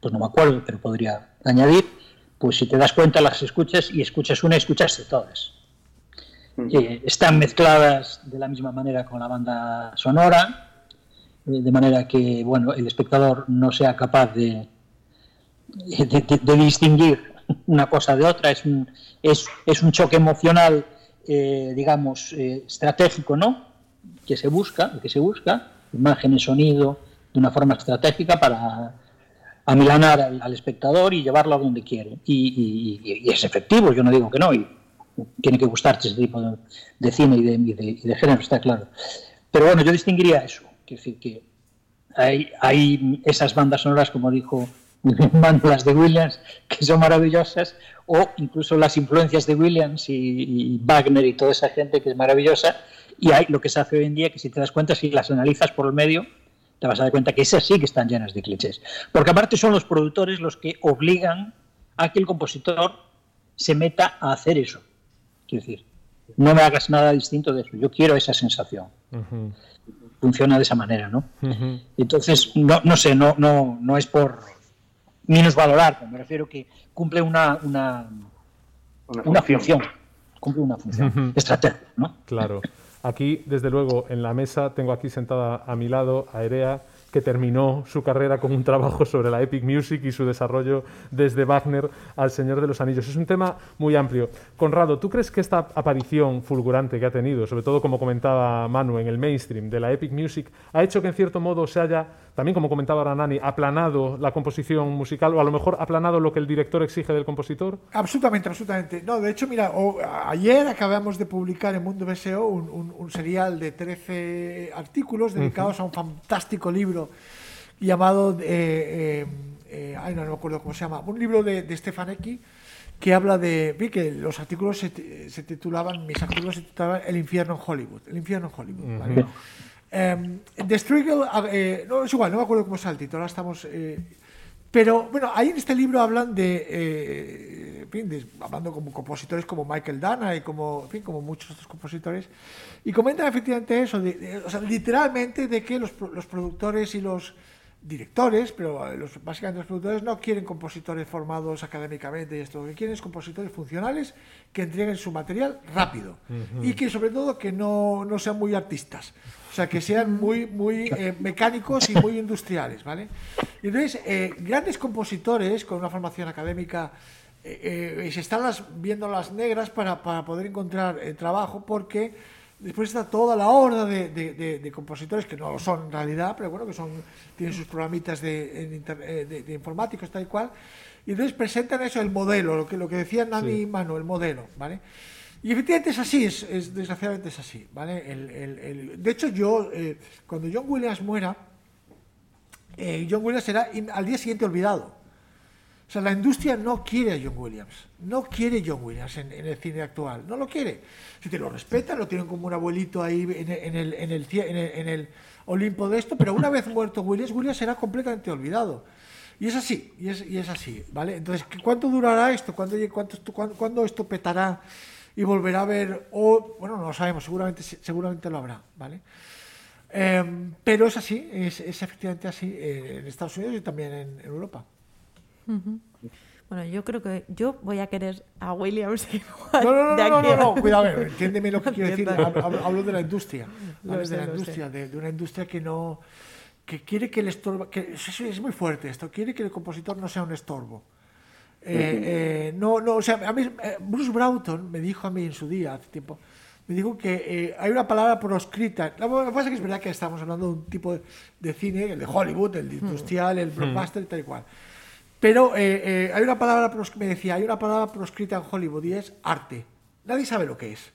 pues no me acuerdo, pero podría añadir, pues si te das cuenta las escuchas y escuchas una, escuchaste todas. Eh, están mezcladas de la misma manera con la banda sonora, de manera que bueno el espectador no sea capaz de, de, distinguir una cosa de otra, es un, es, es un choque emocional, eh, digamos, eh, estratégico, ¿no? Que se busca, que se busca, imagen y sonido, de una forma estratégica para amilanar al, espectador y llevarlo a donde quiere. Y, es efectivo, yo no digo que no, y tiene que gustarte ese tipo de, cine y de, y de, género, está claro. Pero bueno, yo distinguiría eso, que decir que hay, hay esas bandas sonoras, como dijo las de Williams, que son maravillosas, o incluso las influencias de Williams y, Wagner y toda esa gente que es maravillosa, y hay lo que se hace hoy en día, que si te das cuenta, si las analizas por el medio, te vas a dar cuenta que esas sí que están llenas de clichés. Porque aparte son los productores los que obligan a que el compositor se meta a hacer eso. Quiero decir, no me hagas nada distinto de eso, yo quiero esa sensación funciona de esa manera, ¿no? Entonces, no, no sé, no, no, no es por valorar, me refiero que cumple una, una, una, función. cumple una función estratégica, ¿no? Claro. Aquí, desde luego, en la mesa tengo aquí sentada a mi lado a Erea, que terminó su carrera con un trabajo sobre la epic music y su desarrollo desde Wagner al Señor de los Anillos. Es un tema muy amplio. Conrado, ¿tú crees que esta aparición fulgurante que ha tenido, sobre todo como comentaba Manu en el mainstream de la epic music, ha hecho que en cierto modo se haya, también como comentaba Ranani, aplanado la composición musical o a lo mejor aplanado lo que el director exige del compositor? Absolutamente, absolutamente. No, de hecho, mira, ayer acabamos de publicar en Mundo BSO un, un serial de 13 artículos dedicados a un fantástico libro llamado, eh, eh, eh, ay, no, me acuerdo cómo se llama, un libro de, de Stefanecki que habla de, vi que los artículos se, titulaban, mis artículos se titulaban El infierno en Hollywood, el infierno en Hollywood. Em, The Struggle, no es igual, no me acuerdo cómo es el título, ahora estamos... pero bueno, ahí en este libro hablan de, hablando como compositores como Michael Dana y como, en fin, como muchos otros compositores, y comentan efectivamente eso, o sea, literalmente de que los, los, productores y los directores, pero eh, los, básicamente los productores no quieren compositores formados académicamente y esto, lo que quieren es compositores funcionales que entreguen su material rápido. Y que sobre todo que no, no, sean muy artistas, o sea, que sean muy, muy eh, mecánicos y muy industriales, ¿vale? Y entonces, eh, grandes compositores con una formación académica se están las, viendo las negras para, para poder encontrar trabajo porque Después está toda la horda de, compositores que no lo son en realidad, pero bueno, que son tienen sus programitas de, eh, informáticos tal y cual. Y entonces presentan eso, el modelo, lo que, lo que decía Nani y Manu, el modelo, ¿vale? Y efectivamente es así, es, desgraciadamente es así, ¿vale? El, de hecho, yo, eh, cuando John Williams muera, eh, John Williams será al día siguiente olvidado. O sea, la industria no quiere a John Williams, no quiere John Williams en, el cine actual, no lo quiere. Si te lo respetan, lo tienen como un abuelito ahí en el, en el, en el, Olimpo de esto, pero una vez muerto Williams, Williams será completamente olvidado. Y es así, y es, y es así, ¿vale? Entonces, ¿cuánto durará esto? ¿Cuándo, cuánto, cuándo, esto petará y volverá a ver? O, bueno, no lo sabemos, seguramente, seguramente lo habrá, ¿vale? Em, pero es así, es, es efectivamente así eh, en Estados Unidos y también en Europa. Bueno, yo creo que yo voy a querer a Williams No, no, no, no, no, cuidado, entiéndeme lo que quiero decir. Hablo, de la industria. Hablo de la industria, de, una industria que no que quiere que el estorbo, que es, muy fuerte esto, quiere que el compositor no sea un estorbo. Eh, eh, no, no, o sea, a mí, eh, Bruce Broughton me dijo a mí en su día, hace tiempo, me dijo que hay una palabra proscrita. Lo que pasa es que es verdad que estamos hablando de un tipo de, cine, el de Hollywood, el industrial, el blockbuster y tal y cual Pero eh, eh, hay una palabra, me decía, hay una palabra proscrita en Hollywood y es arte. Nadie sabe lo que es,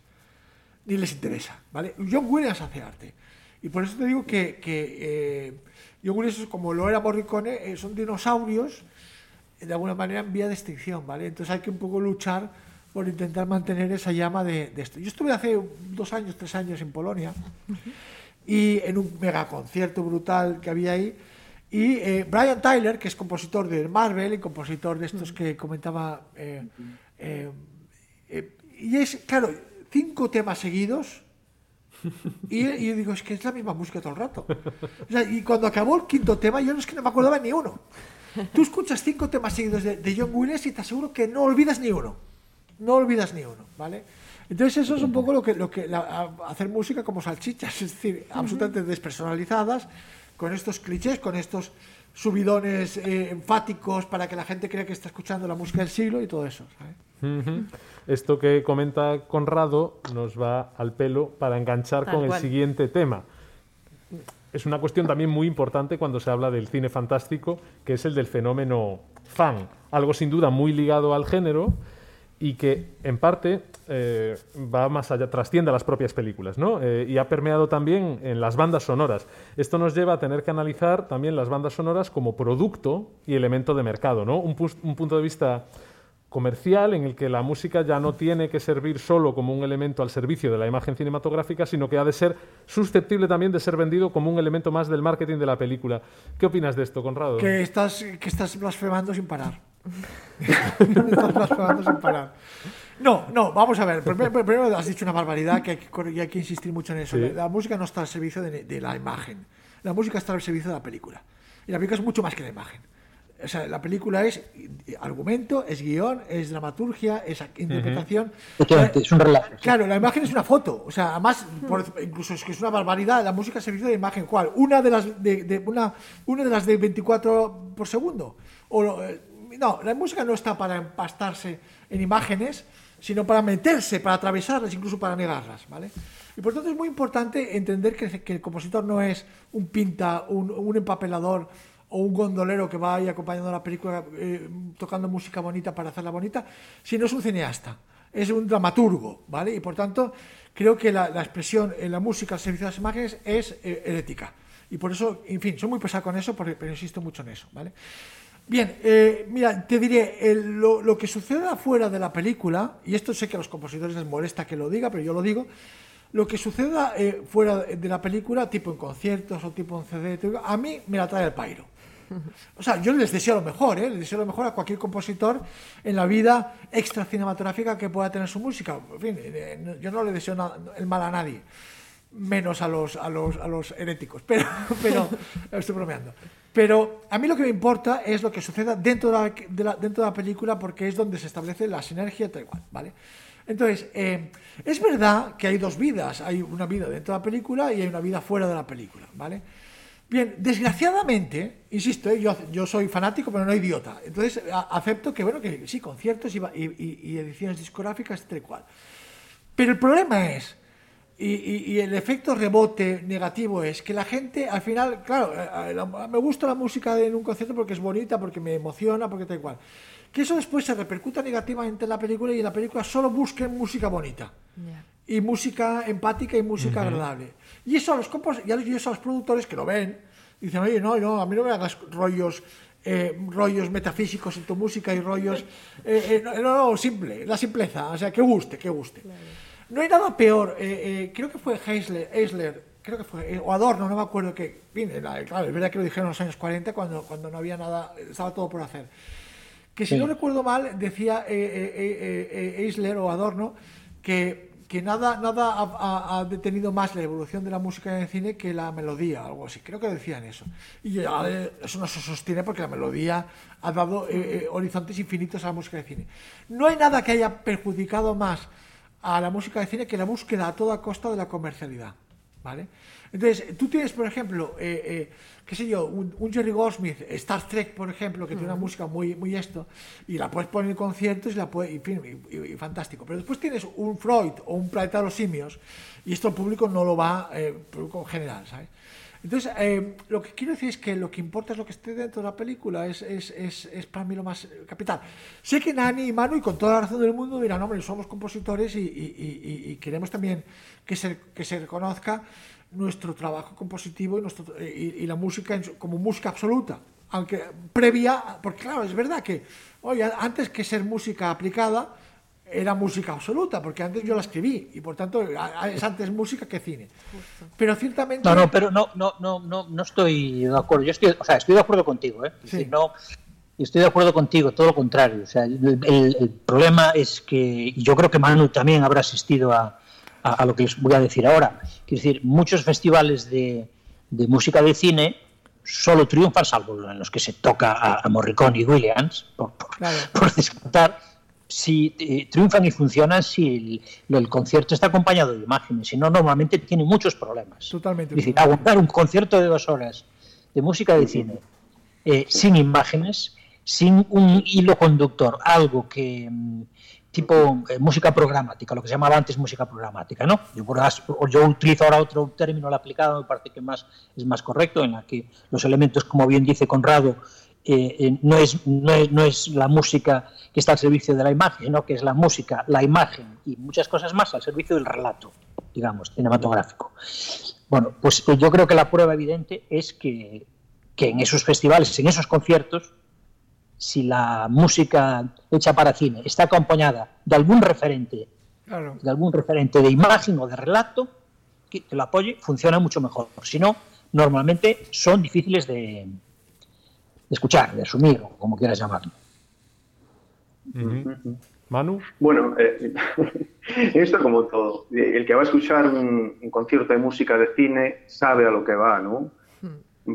ni les interesa, ¿vale? John Williams hace arte. Y por eso te digo que, que eh, John Williams, como lo era Morricone, eh, son dinosaurios eh, de alguna manera en vía de extinción, ¿vale? Entonces hay que un poco luchar por intentar mantener esa llama de, de esto. Yo estuve hace dos años, tres años en Polonia y en un mega concierto brutal que había ahí. Y eh, Brian Tyler, que es compositor de Marvel y compositor de estos que comentaba, eh, eh, eh, y es, claro, cinco temas seguidos. Y, y yo digo, es que es la misma música todo el rato. O sea, y cuando acabó el quinto tema, yo no es que no me acordaba ni uno. Tú escuchas cinco temas seguidos de, de John Williams y te aseguro que no olvidas ni uno. No olvidas ni uno, ¿vale? Entonces eso es un poco lo que, lo que la- hacer música como salchichas, es decir, absolutamente despersonalizadas, con estos clichés, con estos subidones eh, enfáticos para que la gente crea que está escuchando la música del siglo y todo eso. ¿sabes? Ujú. Esto que comenta Conrado nos va al pelo para enganchar Tal con el cual. siguiente tema. Es una cuestión también muy importante cuando se habla del cine fantástico, que es el del fenómeno fan. Algo sin duda muy ligado al género y que en parte eh, va más allá, trasciende a las propias películas, ¿no? Eh, y ha permeado también en las bandas sonoras. Esto nos lleva a tener que analizar también las bandas sonoras como producto y elemento de mercado, ¿no? Un, un punto de vista comercial en el que la música ya no tiene que servir solo como un elemento al servicio de la imagen cinematográfica, sino que ha de ser susceptible también de ser vendido como un elemento más del marketing de la película. ¿Qué opinas de esto, Conrado? Que estás, que estás blasfemando sin parar. estás blasfemando sin parar. No, no, vamos a ver. Primero, primero has dicho una barbaridad que hay que, cor- y hay que insistir mucho en eso. Sí. La música no está al servicio de, de la imagen. La música está al servicio de la película. Y la película es mucho más que la imagen. O sea, la película es argumento, es guion, es dramaturgia, es ac- interpretación. Efectivamente, es un relato. sí. Claro, la imagen es una foto. O sea, además, por- incluso es que es una barbaridad. La música servicio de imagen. ¿Cuál? Una de las de, de- una, una de las de 24 por segundo. O, eh, no, la música no está para empastarse en imágenes, sino para meterse, para atravesarlas, incluso para negarlas, ¿vale? Y por tanto es muy importante entender que, que el compositor no es un pinta, un, un empapelador o un gondolero que va ahí acompañando la película eh, tocando música bonita para hacerla bonita, sino es un cineasta, es un dramaturgo, ¿vale? Y por tanto creo que la, expresión en la música al servicio de las imágenes es eh, herética. Y por eso, en fin, soy muy pesado con eso, porque, pero insisto mucho en eso, ¿vale? Bien, eh, mira, te diré, lo, que sucede afuera de la película, y esto sé que a los compositores les molesta que lo diga, pero yo lo digo, lo que suceda eh, fuera de la película, tipo en conciertos o tipo en CD, a mí me la trae el pairo. O sea, yo les deseo lo mejor, ¿eh? les deseo lo mejor a cualquier compositor en la vida extra cinematográfica que pueda tener su música. En fin, eh, yo no le deseo el mal a nadie, menos a los, a los, a los heréticos, pero, pero estoy bromeando. Pero a mí lo que me importa es lo que suceda dentro de la, de la- dentro de la película porque es donde se establece la sinergia tal igual, ¿vale? Entonces, eh, es verdad que hay dos vidas, hay una vida dentro de la película y hay una vida fuera de la película, ¿vale? Bien, desgraciadamente, insisto, ¿eh? yo, yo soy fanático, pero no idiota. Entonces, a- acepto que, bueno, que sí, conciertos y, ediciones discográficas, tal cual. Pero el problema es, y, y- y el efecto rebote negativo es que la gente al final, claro, eh, eh, me gusta la música en un concierto porque es bonita, porque me emociona, porque tal cual. Que eso después se repercuta negativamente en la película y en la película solo busquen música bonita. Y música empática y música agradable. Y eso a los compos, y a los, y eso a los productores que lo ven, dicen, oye, no, no, a mí no me hagas rollos, eh, rollos metafísicos en tu música y rollos. eh, eh, no, no, simple, la simpleza, o sea, que guste, que guste. No hay nada peor, eh, eh, creo que fue Heisler, Eisler, creo que fue, eh, o Adorno, no me acuerdo que, claro, es verdad que lo dijeron en los años 40 cuando, cuando no había nada, estaba todo por hacer. Que si Sí. no recuerdo mal, decía eh, eh, eh, eh, Eisler o Adorno que, que nada, nada ha, detenido más la evolución de la música en el cine que la melodía, algo así. Creo que decían eso. Y eh, eso no se sostiene porque la melodía ha dado eh, eh, horizontes infinitos a la música de cine. No hay nada que haya perjudicado más a la música de cine que la búsqueda a toda costa de la comercialidad. ¿Vale? Entonces, tú tienes, por ejemplo, eh, eh, qué sé yo, un, un Jerry Goldsmith, Star Trek, por ejemplo, que tiene una música muy, muy esto, y la puedes poner en conciertos y la puedes, y, y- y- y fantástico. Pero después tienes un Freud o un Planeta de los Simios, y esto el público no lo va, eh, público en general, ¿sabes? Entonces, eh, lo que quiero decir es que lo que importa es lo que esté dentro de la película, es, es, es, es para mí lo más capital. Sé que Nani y Manu, y con toda la razón del mundo, dirán, hombre, somos compositores y, y, y, y queremos también que se, que se reconozca nuestro trabajo compositivo y, nuestro, y, la música en, como música absoluta. Aunque previa, porque claro, es verdad que, oye, antes que ser música aplicada, era música absoluta, porque antes yo la escribí y por tanto es antes música que cine. Pero ciertamente. No, no, pero no, no, no, no, no estoy de acuerdo. Yo estoy, o sea, estoy de acuerdo contigo, ¿eh? Sí. no, estoy de acuerdo contigo, todo lo contrario. O sea, el, el, problema es que, y yo creo que Manu también habrá asistido a, a, a, lo que les voy a decir ahora. Quiero decir, muchos festivales de, de música de cine solo triunfan, salvo en los que se toca a, a Morricone y Williams, por, por, claro. por descartar si eh, triunfan y funcionan si el, el, concierto está acompañado de imágenes, si no, normalmente tiene muchos problemas. Totalmente. Es decir, aguantar un concierto de dos horas de música de cine eh, sin imágenes, sin un hilo conductor, algo que mm, tipo eh, música programática, lo que se llamaba antes música programática, ¿no? Yo, yo utilizo ahora otro término el aplicado, me parece que más es más correcto, en la que los elementos, como bien dice Conrado, eh, eh, no, es, no, es, no, es, la música que está al servicio de la imagen, sino que es la música, la imagen y muchas cosas más al servicio del relato, digamos, cinematográfico. Bueno, pues, pues yo creo que la prueba evidente es que, que, en esos festivales, en esos conciertos, si la música hecha para cine está acompañada de algún referente, claro. de algún referente de imagen o de relato, que, que lo apoye, funciona mucho mejor. Si no, normalmente son difíciles de, de escuchar, de asumir, o como quieras llamarlo. Uh -huh. Manu. Bueno, eh, esto como todo. El que va a escuchar un, un, concierto de música de cine sabe a lo que va, ¿no?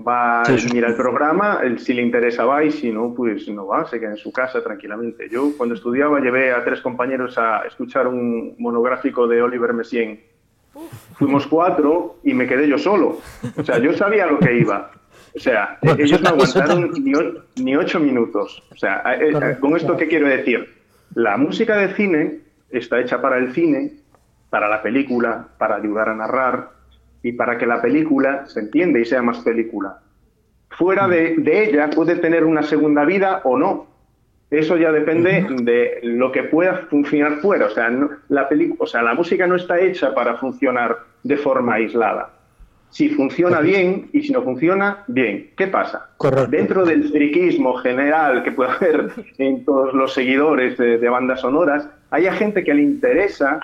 Va a sí, mirar el programa, el, si le interesa va y si no, pues no va, se queda en su casa tranquilamente. Yo cuando estudiaba llevé a tres compañeros a escuchar un monográfico de Oliver Messiaen. Fuimos cuatro y me quedé yo solo. O sea, yo sabía lo que iba. O sea, bueno, ellos no aguantaron ni, ni, ocho minutos. O sea, eh, con esto, ¿qué quiero decir? La música de cine está hecha para el cine, para la película, para ayudar a narrar y para que la película se entienda y sea más película. Fuera de, de ella puede tener una segunda vida o no. Eso ya depende de lo que pueda funcionar fuera. O sea, no, la, o sea, la música no está hecha para funcionar de forma aislada si funciona bien y si no funciona, bien. ¿Qué pasa? Correcto. Dentro del friquismo general que puede haber en todos los seguidores de, de, bandas sonoras, hay gente que le interesa,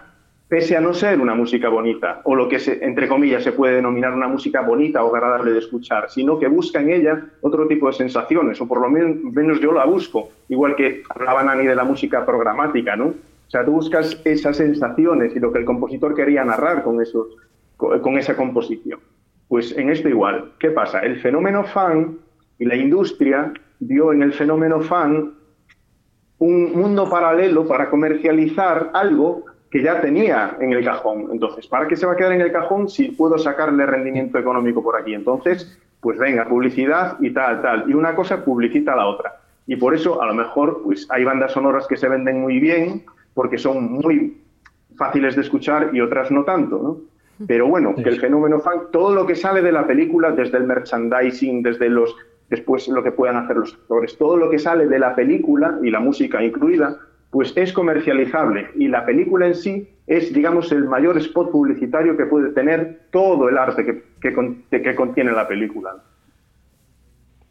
pese a no ser una música bonita, o lo que, entre comillas, se puede denominar una música bonita o agradable de escuchar, sino que busca en ella otro tipo de sensaciones, o por lo menos yo la busco, igual que hablaba Nani de la música programática, ¿no? O sea, tú buscas esas sensaciones y lo que el compositor quería narrar con, con esa composición. Pues en esto igual. ¿Qué pasa? El fenómeno fan y la industria vio en el fenómeno fan un mundo paralelo para comercializar algo que ya tenía en el cajón. Entonces, ¿para qué se va a quedar en el cajón si puedo sacarle rendimiento económico por aquí? Entonces, pues venga, publicidad y tal, tal. Y una cosa publicita a la otra. Y por eso, a lo mejor, pues hay bandas sonoras que se venden muy bien porque son muy fáciles de escuchar y otras no tanto, ¿no? Pero bueno, que el fenómeno fan, todo lo que sale de la película, desde el merchandising, desde los después lo que puedan hacer los actores, todo lo que sale de la película y la música incluida, pues es comercializable y la película en sí es, digamos, el mayor spot publicitario que puede tener todo el arte que, que, que contiene la película.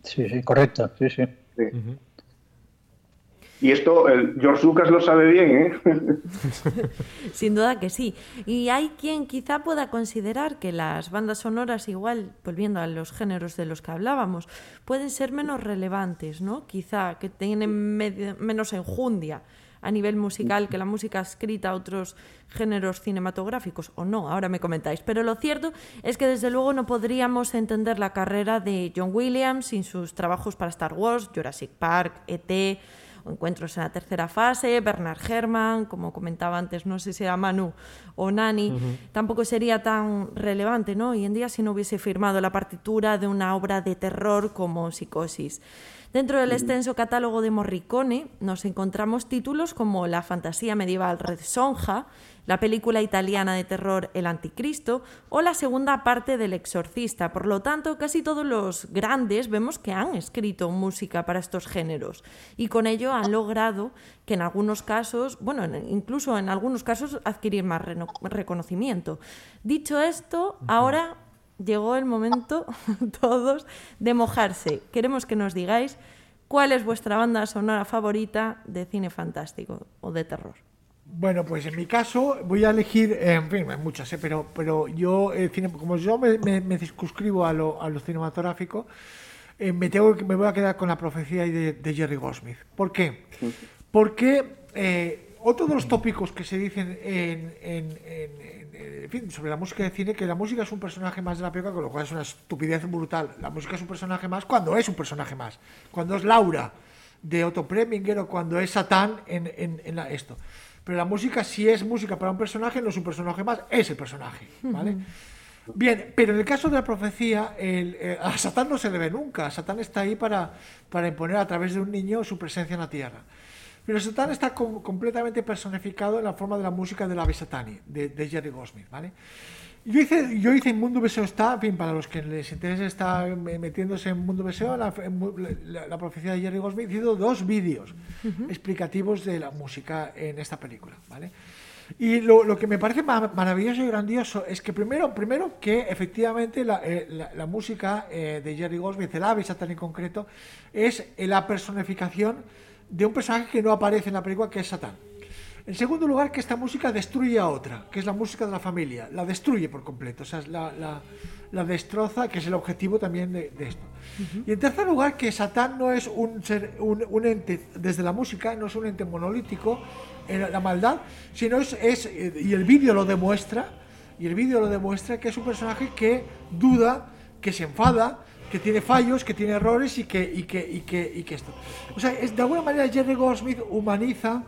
Sí, sí, correcto, sí, sí. sí. Uh -huh. Y esto el George Lucas lo sabe bien, ¿eh? Sin duda que sí. Y hay quien quizá pueda considerar que las bandas sonoras, igual, volviendo a los géneros de los que hablábamos, pueden ser menos relevantes, ¿no? Quizá que tienen medio, menos enjundia a nivel musical que la música escrita a otros géneros cinematográficos o no, ahora me comentáis. Pero lo cierto es que desde luego no podríamos entender la carrera de John Williams sin sus trabajos para Star Wars, Jurassic Park, ET, encuentros en la tercera fase, Bernard Herrmann, como comentaba antes, no sé si era Manu o Nani, uh -huh. tampoco sería tan relevante, ¿no? Hoy en día si no hubiese firmado la partitura de una obra de terror como Psicosis. Dentro del extenso catálogo de Morricone nos encontramos títulos como la fantasía medieval Red Sonja, la película italiana de terror El Anticristo o la segunda parte del Exorcista. Por lo tanto, casi todos los grandes vemos que han escrito música para estos géneros y con ello han logrado que en algunos casos, bueno, incluso en algunos casos adquirir más reconocimiento. Dicho esto, ahora llegó el momento todos de mojarse. Queremos que nos digáis cuál es vuestra banda sonora favorita de cine fantástico o de terror. Bueno, pues en mi caso voy a elegir, eh, en fin, hay muchas, eh, pero, pero yo, eh, como yo me, me, circunscribo a lo, a lo cinematográfico, me, tengo, me voy a quedar con la profecía de, Jerry Goldsmith. ¿Por qué? Porque otro de los tópicos que se dicen en, fin, sobre la música de cine, que la música es un personaje más de la película, con lo cual es una estupidez brutal. La música es un personaje más cuando es un personaje más, cuando es Laura de Otto Preminger o cuando es Satán en, en esto. Pero la música, si es música para un personaje, no es un personaje más, es el personaje, ¿vale? Bien, pero en el caso de la profecía, el, eh, a Satán no se le ve nunca. Satán está ahí para, para imponer a través de un niño su presencia en la tierra. Pero Satán está completamente personificado en la forma de la música de la Satani, de, de Jerry Goldsmith, ¿vale? Yo hice, yo hice en Mundo Beseo está, en fin, para los que les interese estar metiéndose en Mundo Beseo, la, la, profecía de Jerry Goldsmith, hizo dos vídeos explicativos de la música en esta película, ¿vale? Y lo, lo, que me parece maravilloso y grandioso es que primero, primero que efectivamente la, eh, la música eh, de Jerry Goldsmith, el ave Satán en concreto, es la personificación de un personaje que no aparece en la película, que es Satán. En segundo lugar, que esta música destruye a otra, que es la música de la familia. La destruye por completo, o sea, la, la, destroza, que es el objetivo también de, esto. Y en tercer lugar, que Satán no es un, ser, un, ente, desde la música, no es un ente monolítico en la maldad, sino es, es y el vídeo lo demuestra, y el vídeo lo demuestra que es un personaje que duda, que se enfada, que tiene fallos, que tiene errores y que, y que, y que, y que esto. O sea, es, de alguna manera Jerry Goldsmith humaniza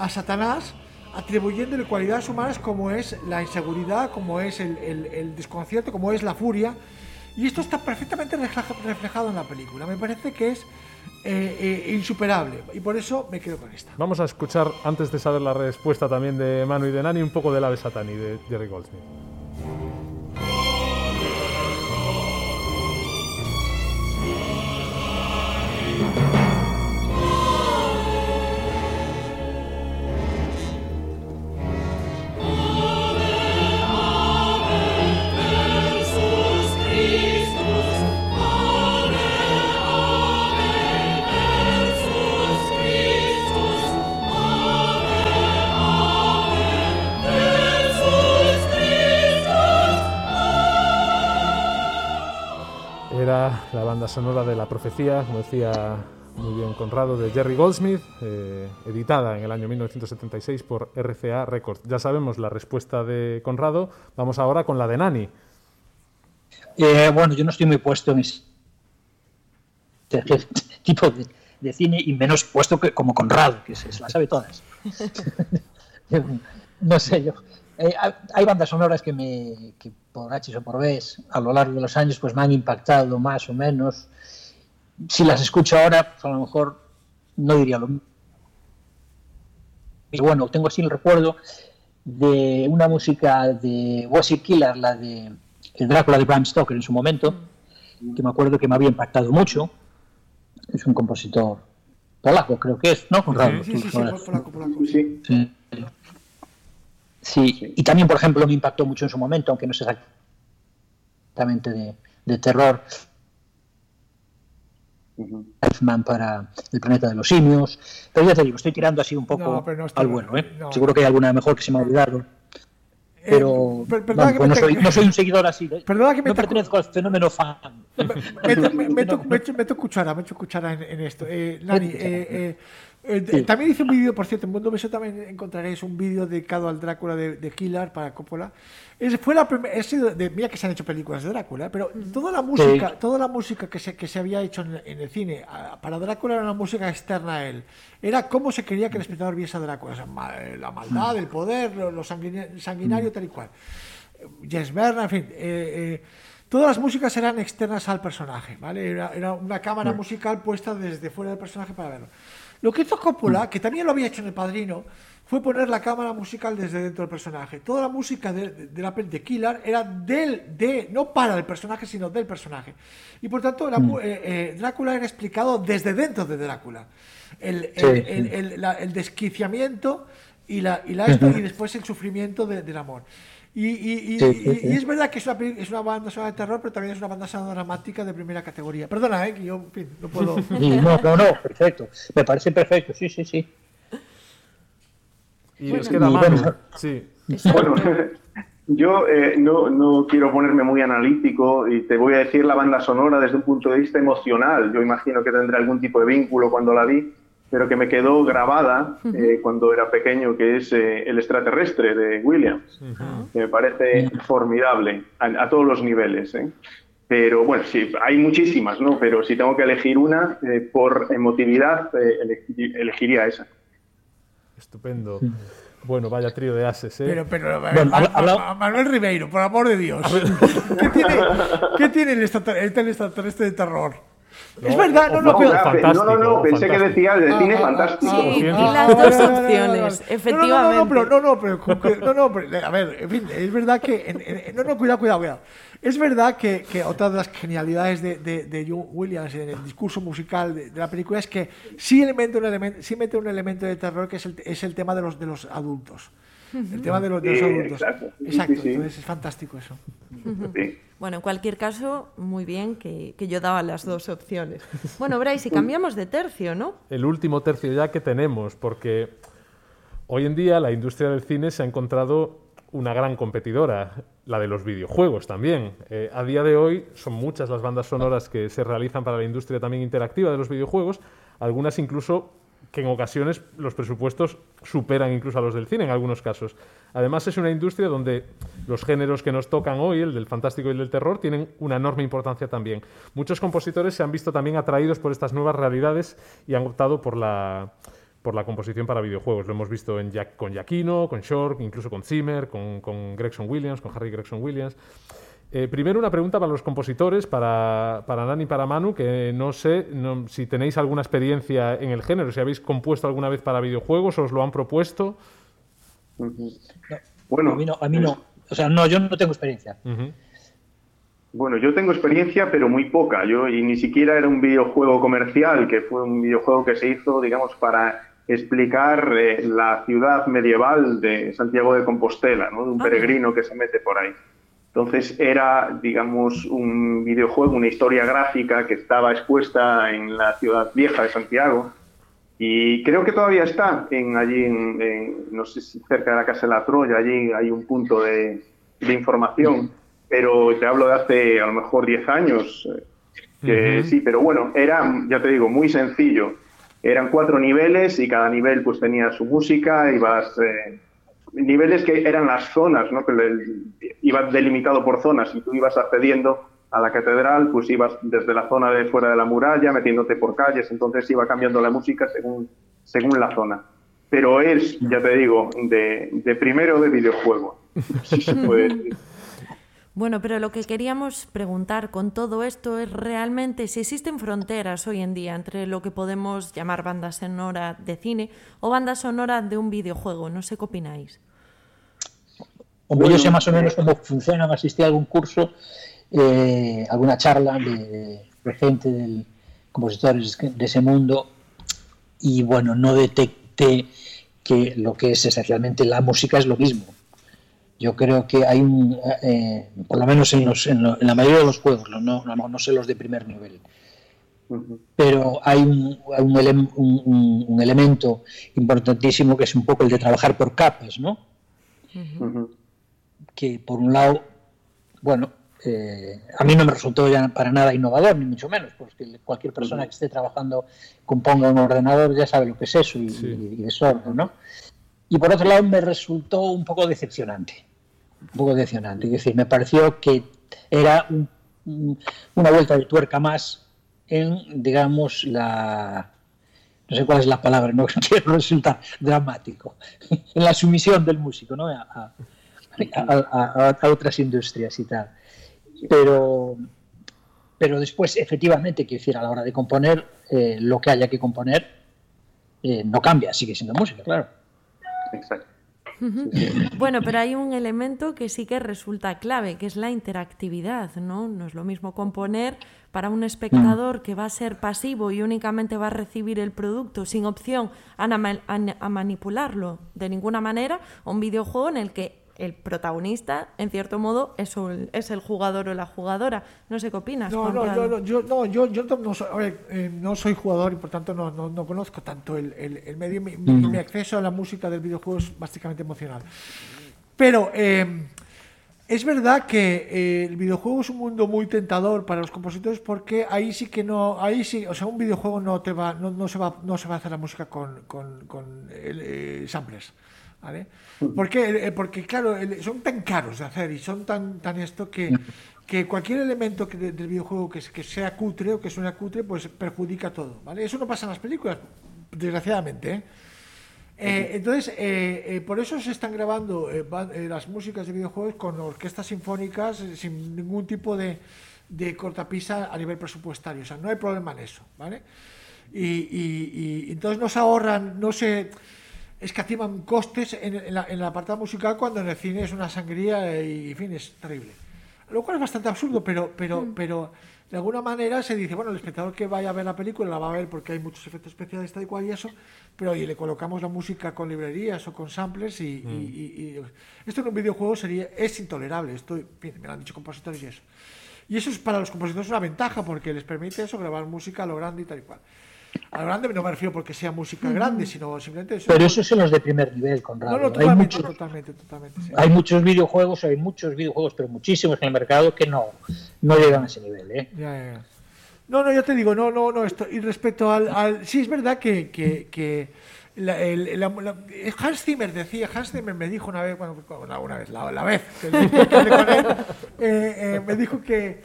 a Satanás atribuyéndole cualidades humanas como es la inseguridad, como es el, desconcierto, como es la furia. Y esto está perfectamente reflejado en la película. Me parece que es eh, eh, insuperable y por eso me quedo con esta. Vamos a escuchar, antes de saber la respuesta también de Manu y de Nani, un poco de la de Satani de Jerry Goldsmith. Sonora de La Profecía, como decía muy bien Conrado, de Jerry Goldsmith, eh, editada en el año 1976 por RCA Records. Ya sabemos la respuesta de Conrado, vamos ahora con la de Nani. Eh, bueno, yo no estoy muy puesto en ese tipo de, cine y menos puesto que como Conrado, que se, las sabe todas. no sé, yo. Eh, hay bandas sonoras que me, por H o por B a lo largo de los años pues me han impactado más o menos. Si las escucho ahora, pues a lo mejor no diría lo mismo. Y bueno, tengo así el recuerdo de una música de Wassy Killer, la de el Drácula de Bram Stoker en su momento, que me acuerdo que me había impactado mucho. Es un compositor polaco, creo que es, ¿no? Sí, sí, sí, polaco, polaco, sí. sí. Sí, y también, por ejemplo, me impactó mucho en su momento, aunque no es exactamente de, de terror, Elfman para el planeta de los simios. Pero ya te digo, estoy tirando así un poco al bueno. ¿eh? Seguro que hay alguna mejor que se me ha olvidado. Eh, pero no, soy, no, soy, un seguidor así. ¿eh? Perdona que me no pertenezco al fenómeno fan. Meto, meto, cuchara, meto cuchara en, en esto. Eh, Nani, eh, eh, eh, también hice un vídeo, por cierto, en Mundo Beso también encontraréis un vídeo dedicado al Drácula de, de Killer para Coppola. Es, fue la de, mira que se han hecho películas de Drácula, pero toda la música, toda la música que se, que se había hecho en, el cine para Drácula era una música externa a él. Era cómo se quería que el espectador viese a Drácula, la maldad, el poder, lo, sanguinario, tal y cual. James Bernard, en fin. Eh, eh, todas las músicas eran externas al personaje, ¿vale? Era, una cámara musical puesta desde fuera del personaje para verlo. Lo que hizo Coppola, que también lo había hecho en El Padrino, fue poner la cámara musical desde dentro del personaje. Toda la música de, la peli de Killer era del, de, no para el personaje, sino del personaje. Y por tanto, mm. eh, eh, Drácula era explicado desde dentro de Drácula. El, el, desquiciamiento y, la, y, la y después el sufrimiento del amor. Y, es verdad que es una, es una, banda sonora de terror, pero también es una banda sonora dramática de primera categoría. Perdona, ¿eh? que yo no puedo. no, no, no, perfecto. Me parece perfecto, sí, sí, sí. Y nos queda Bueno, sí. Bueno, yo eh, no, no, quiero ponerme muy analítico y te voy a decir la banda sonora desde un punto de vista emocional. Yo imagino que tendré algún tipo de vínculo cuando la vi pero que me quedó grabada eh, cuando era pequeño, que es eh, El extraterrestre de Williams, que me parece formidable a, todos los niveles. ¿eh? Pero bueno, sí, hay muchísimas, ¿no? Pero si tengo que elegir una, por emotividad, elegiría esa. Estupendo. Bueno, vaya trío de ases, ¿eh? Pero, pero, Manuel Ribeiro, por amor de Dios. ¿Qué tiene, ¿qué tiene el, extraterrestre de terror? Es verdad, no, no, no, no, no, pensé que decía de cine fantástico. Sí, y las dos opciones, efectivamente. No, no, pero, no, no, pero, no, no, pero, a ver, en fin, es verdad que, no, no, cuidado, cuidado, cuidado. Es verdad que, que otra de las genialidades de, de, de John Williams en el discurso musical de, la película es que sí, mete un elemento, sí mete un elemento de terror que es el, es el tema de los, de los adultos. El tema de los, de los adultos. Exacto, exacto entonces es fantástico eso. Bueno, en cualquier caso, muy bien que, que, yo daba las dos opciones. Bueno, Bryce, si cambiamos de tercio, ¿no? El último tercio ya que tenemos, porque hoy en día la industria del cine se ha encontrado una gran competidora, la de los videojuegos también. Eh, a día de hoy son muchas las bandas sonoras que se realizan para la industria también interactiva de los videojuegos, algunas incluso que en ocasiones los presupuestos superan incluso a los del cine en algunos casos. Además es una industria donde los géneros que nos tocan hoy, el del fantástico y el del terror, tienen una enorme importancia también. Muchos compositores se han visto también atraídos por estas nuevas realidades y han optado por la, por la composición para videojuegos. Lo hemos visto con Giacchino, con Short, incluso con Zimmer, con, con Gregson Williams, con Harry Gregson Williams. Eh, primero una pregunta para los compositores, para, para Nani y para Manu, que no sé si tenéis alguna experiencia en el género, si habéis compuesto alguna vez para videojuegos o os lo han propuesto. Bueno, a mí no, a mí no. O sea, no, yo no tengo experiencia. Bueno, yo tengo experiencia, pero muy poca. Yo y ni siquiera era un videojuego comercial, que fue un videojuego que se hizo, digamos, para explicar eh, la ciudad medieval de Santiago de Compostela, ¿no? de un ah. peregrino que se mete por ahí. Entonces era, digamos, un videojuego, una historia gráfica que estaba expuesta en la ciudad vieja de Santiago y creo que todavía está en, allí, en, no sé si cerca de la Casa de la Troya, allí hay un punto de, información, pero te hablo de hace a lo mejor 10 años. Que Sí, pero bueno, era, ya te digo, muy sencillo. Eran cuatro niveles y cada nivel pues tenía su música, ibas... Eh, niveles que eran las zonas, ¿no? que iba delimitado por zonas y tú ibas accediendo a la catedral, pues ibas desde la zona de fuera de la muralla, metiéndote por calles, entonces iba cambiando la música según, según la zona. Pero es, ya te digo, de, de primero de videojuego. Bueno, pero lo que queríamos preguntar con todo esto es realmente si existen fronteras hoy en día entre lo que podemos llamar banda sonora de cine o banda sonora de un videojuego. No sé qué opináis. Hombre, yo sé más o menos cómo funcionan. Asistí a algún curso, eh, alguna charla de, de gente, de compositores de ese mundo y bueno, no detecté que lo que es esencialmente la música es lo mismo yo creo que hay un, eh, por lo menos en, la mayoría de los juegos, no, no, sé los de primer nivel, pero hay, un, un, elemento importantísimo que es un poco el de trabajar por capas, ¿no? Que por un lado, bueno, eh, a mí no me resultó ya para nada innovador, ni mucho menos, porque cualquier persona que esté trabajando, componga un ordenador, ya sabe lo que es eso y, y, es sordo, ¿no? Y por otro lado me resultó un poco decepcionante un poco decepcionante. Es decir, me pareció que era una vuelta de tuerca más en, digamos, la... No sé cuál es la palabra, no quiero resultar dramático. En la sumisión del músico, ¿no? A, otras industrias y tal. Pero, pero después, efectivamente, quiero decir, a la hora de componer, eh, lo que haya que componer eh, no cambia, sigue siendo música, claro. Exacto. Bueno, pero hay un elemento que sí que resulta clave, que es la interactividad, ¿no? No es lo mismo componer para un espectador que va a ser pasivo y únicamente va a recibir el producto sin opción a, a manipularlo de ninguna manera, o un videojuego en el que el protagonista, en cierto modo, es, es el jugador o la jugadora. No sé qué opinas. No, no, yo, yo, no, yo, yo no, soy, eh, no, soy, jugador y por tanto no, no, conozco tanto el, el, medio. Mi, acceso a la música del videojuego es básicamente emocional. Pero eh, es verdad que eh, el videojuego es un mundo muy tentador para los compositores porque ahí sí que no, ahí sí, o sea, un videojuego no te va, no, se va, no se va a hacer la música con, con, con samples. ¿Vale? Porque, eh, porque claro, son tan caros de hacer y son tan, tan esto que, que cualquier elemento que del videojuego que, que, sea cutre o que suene cutre, pues perjudica todo, ¿vale? Eso no pasa en las películas, desgraciadamente, ¿eh? eh entonces, eh, por eso se están grabando las músicas de videojuegos con orquestas sinfónicas sin ningún tipo de, de cortapisa a nivel presupuestario. O sea, no hay problema en eso, ¿vale? Y, y, y entonces no se ahorran, no se escatiman costes en, en, la, en, el apartado musical cuando en el cine es una sangría y, en fin, es terrible. Lo cual es bastante absurdo, pero, pero, mm. pero de alguna manera se dice, bueno, el espectador que vaya a ver la película la va a ver porque hay muchos efectos especiales, tal y cual y eso, pero y le colocamos la música con librerías o con samplers y, mm. y, esto en un videojuego sería, es intolerable, esto me lo han dicho compositores y eso. Y eso es para los compositores una ventaja porque les permite eso, grabar música a lo grande y tal y cual. A grande no me refiero porque sea música grande, sino simplemente... Eso Pero esos son los de primer nivel, Conrado. No, no, totalmente, hay muchos, totalmente, totalmente Hay muchos videojuegos, hay muchos videojuegos, pero muchísimos en el mercado que no, no llegan a ese nivel, ¿eh? Ya, ya. No, no, yo te digo, no, no, no, esto, y respecto al, al... Sí, es verdad que... que, que la, el, la, la, Hans Zimmer decía, Hans Zimmer me dijo una vez, bueno, una, una vez, la, la vez que, que con él, eh, eh, me dijo que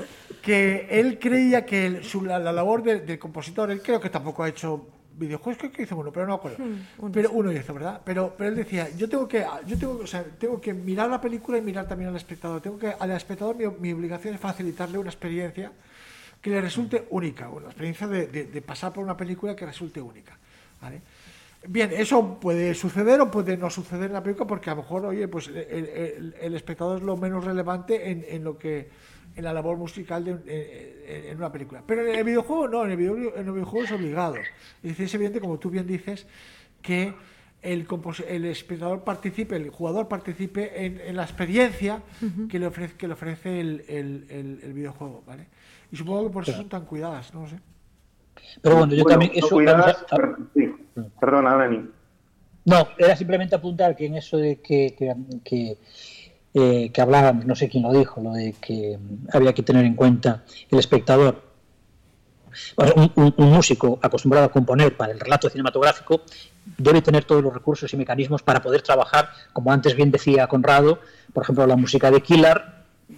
que él creía que su, la, labor del compositor, él creo que tampoco ha hecho videojuegos, creo que hizo uno, pero no me acuerdo. Hmm, pero uno hizo, ¿verdad? Pero, pero él decía, yo tengo que, yo tengo, o sea, tengo que mirar la película y mirar también al espectador. Tengo que, al espectador mi, obligación es facilitarle una experiencia que le resulte única, una experiencia de, de, pasar por una película que resulte única. ¿vale? Bien, eso puede suceder o puede no suceder en la película porque a lo mejor, oye, pues el, el, el espectador es lo menos relevante en, en lo que en la labor musical de, en una película. Pero en el videojuego no, en el, videojuego, en el videojuego es obligado. Es es evidente, como tú bien dices, que el, el espectador participe, el jugador participe en, la experiencia que, le ofrece, que le ofrece el, el, videojuego. ¿vale? Y supongo que por eso son tan cuidadas, no lo sé. Pero bueno, yo también... Eso, Perdona, Dani. No, era simplemente apuntar que en eso de que, que eh, que hablábamos, no sé quién lo dijo, lo de que había que tener en cuenta el espectador. un, músico acostumbrado a componer para el relato cinematográfico debe tener todos los recursos y mecanismos para poder trabajar, como antes bien decía Conrado, por ejemplo, la música de Killer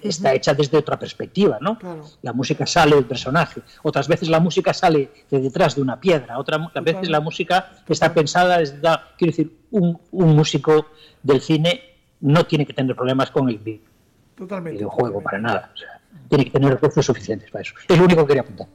está hecha desde otra perspectiva, ¿no? La música sale del personaje. Otras veces la música sale de detrás de una piedra. Otras veces la música está pensada desde... Quiero decir, un, un músico del cine no tiene que tener problemas con el videojuego para nada. tiene que tener recursos suficientes para eso. Es lo único que quería apuntar.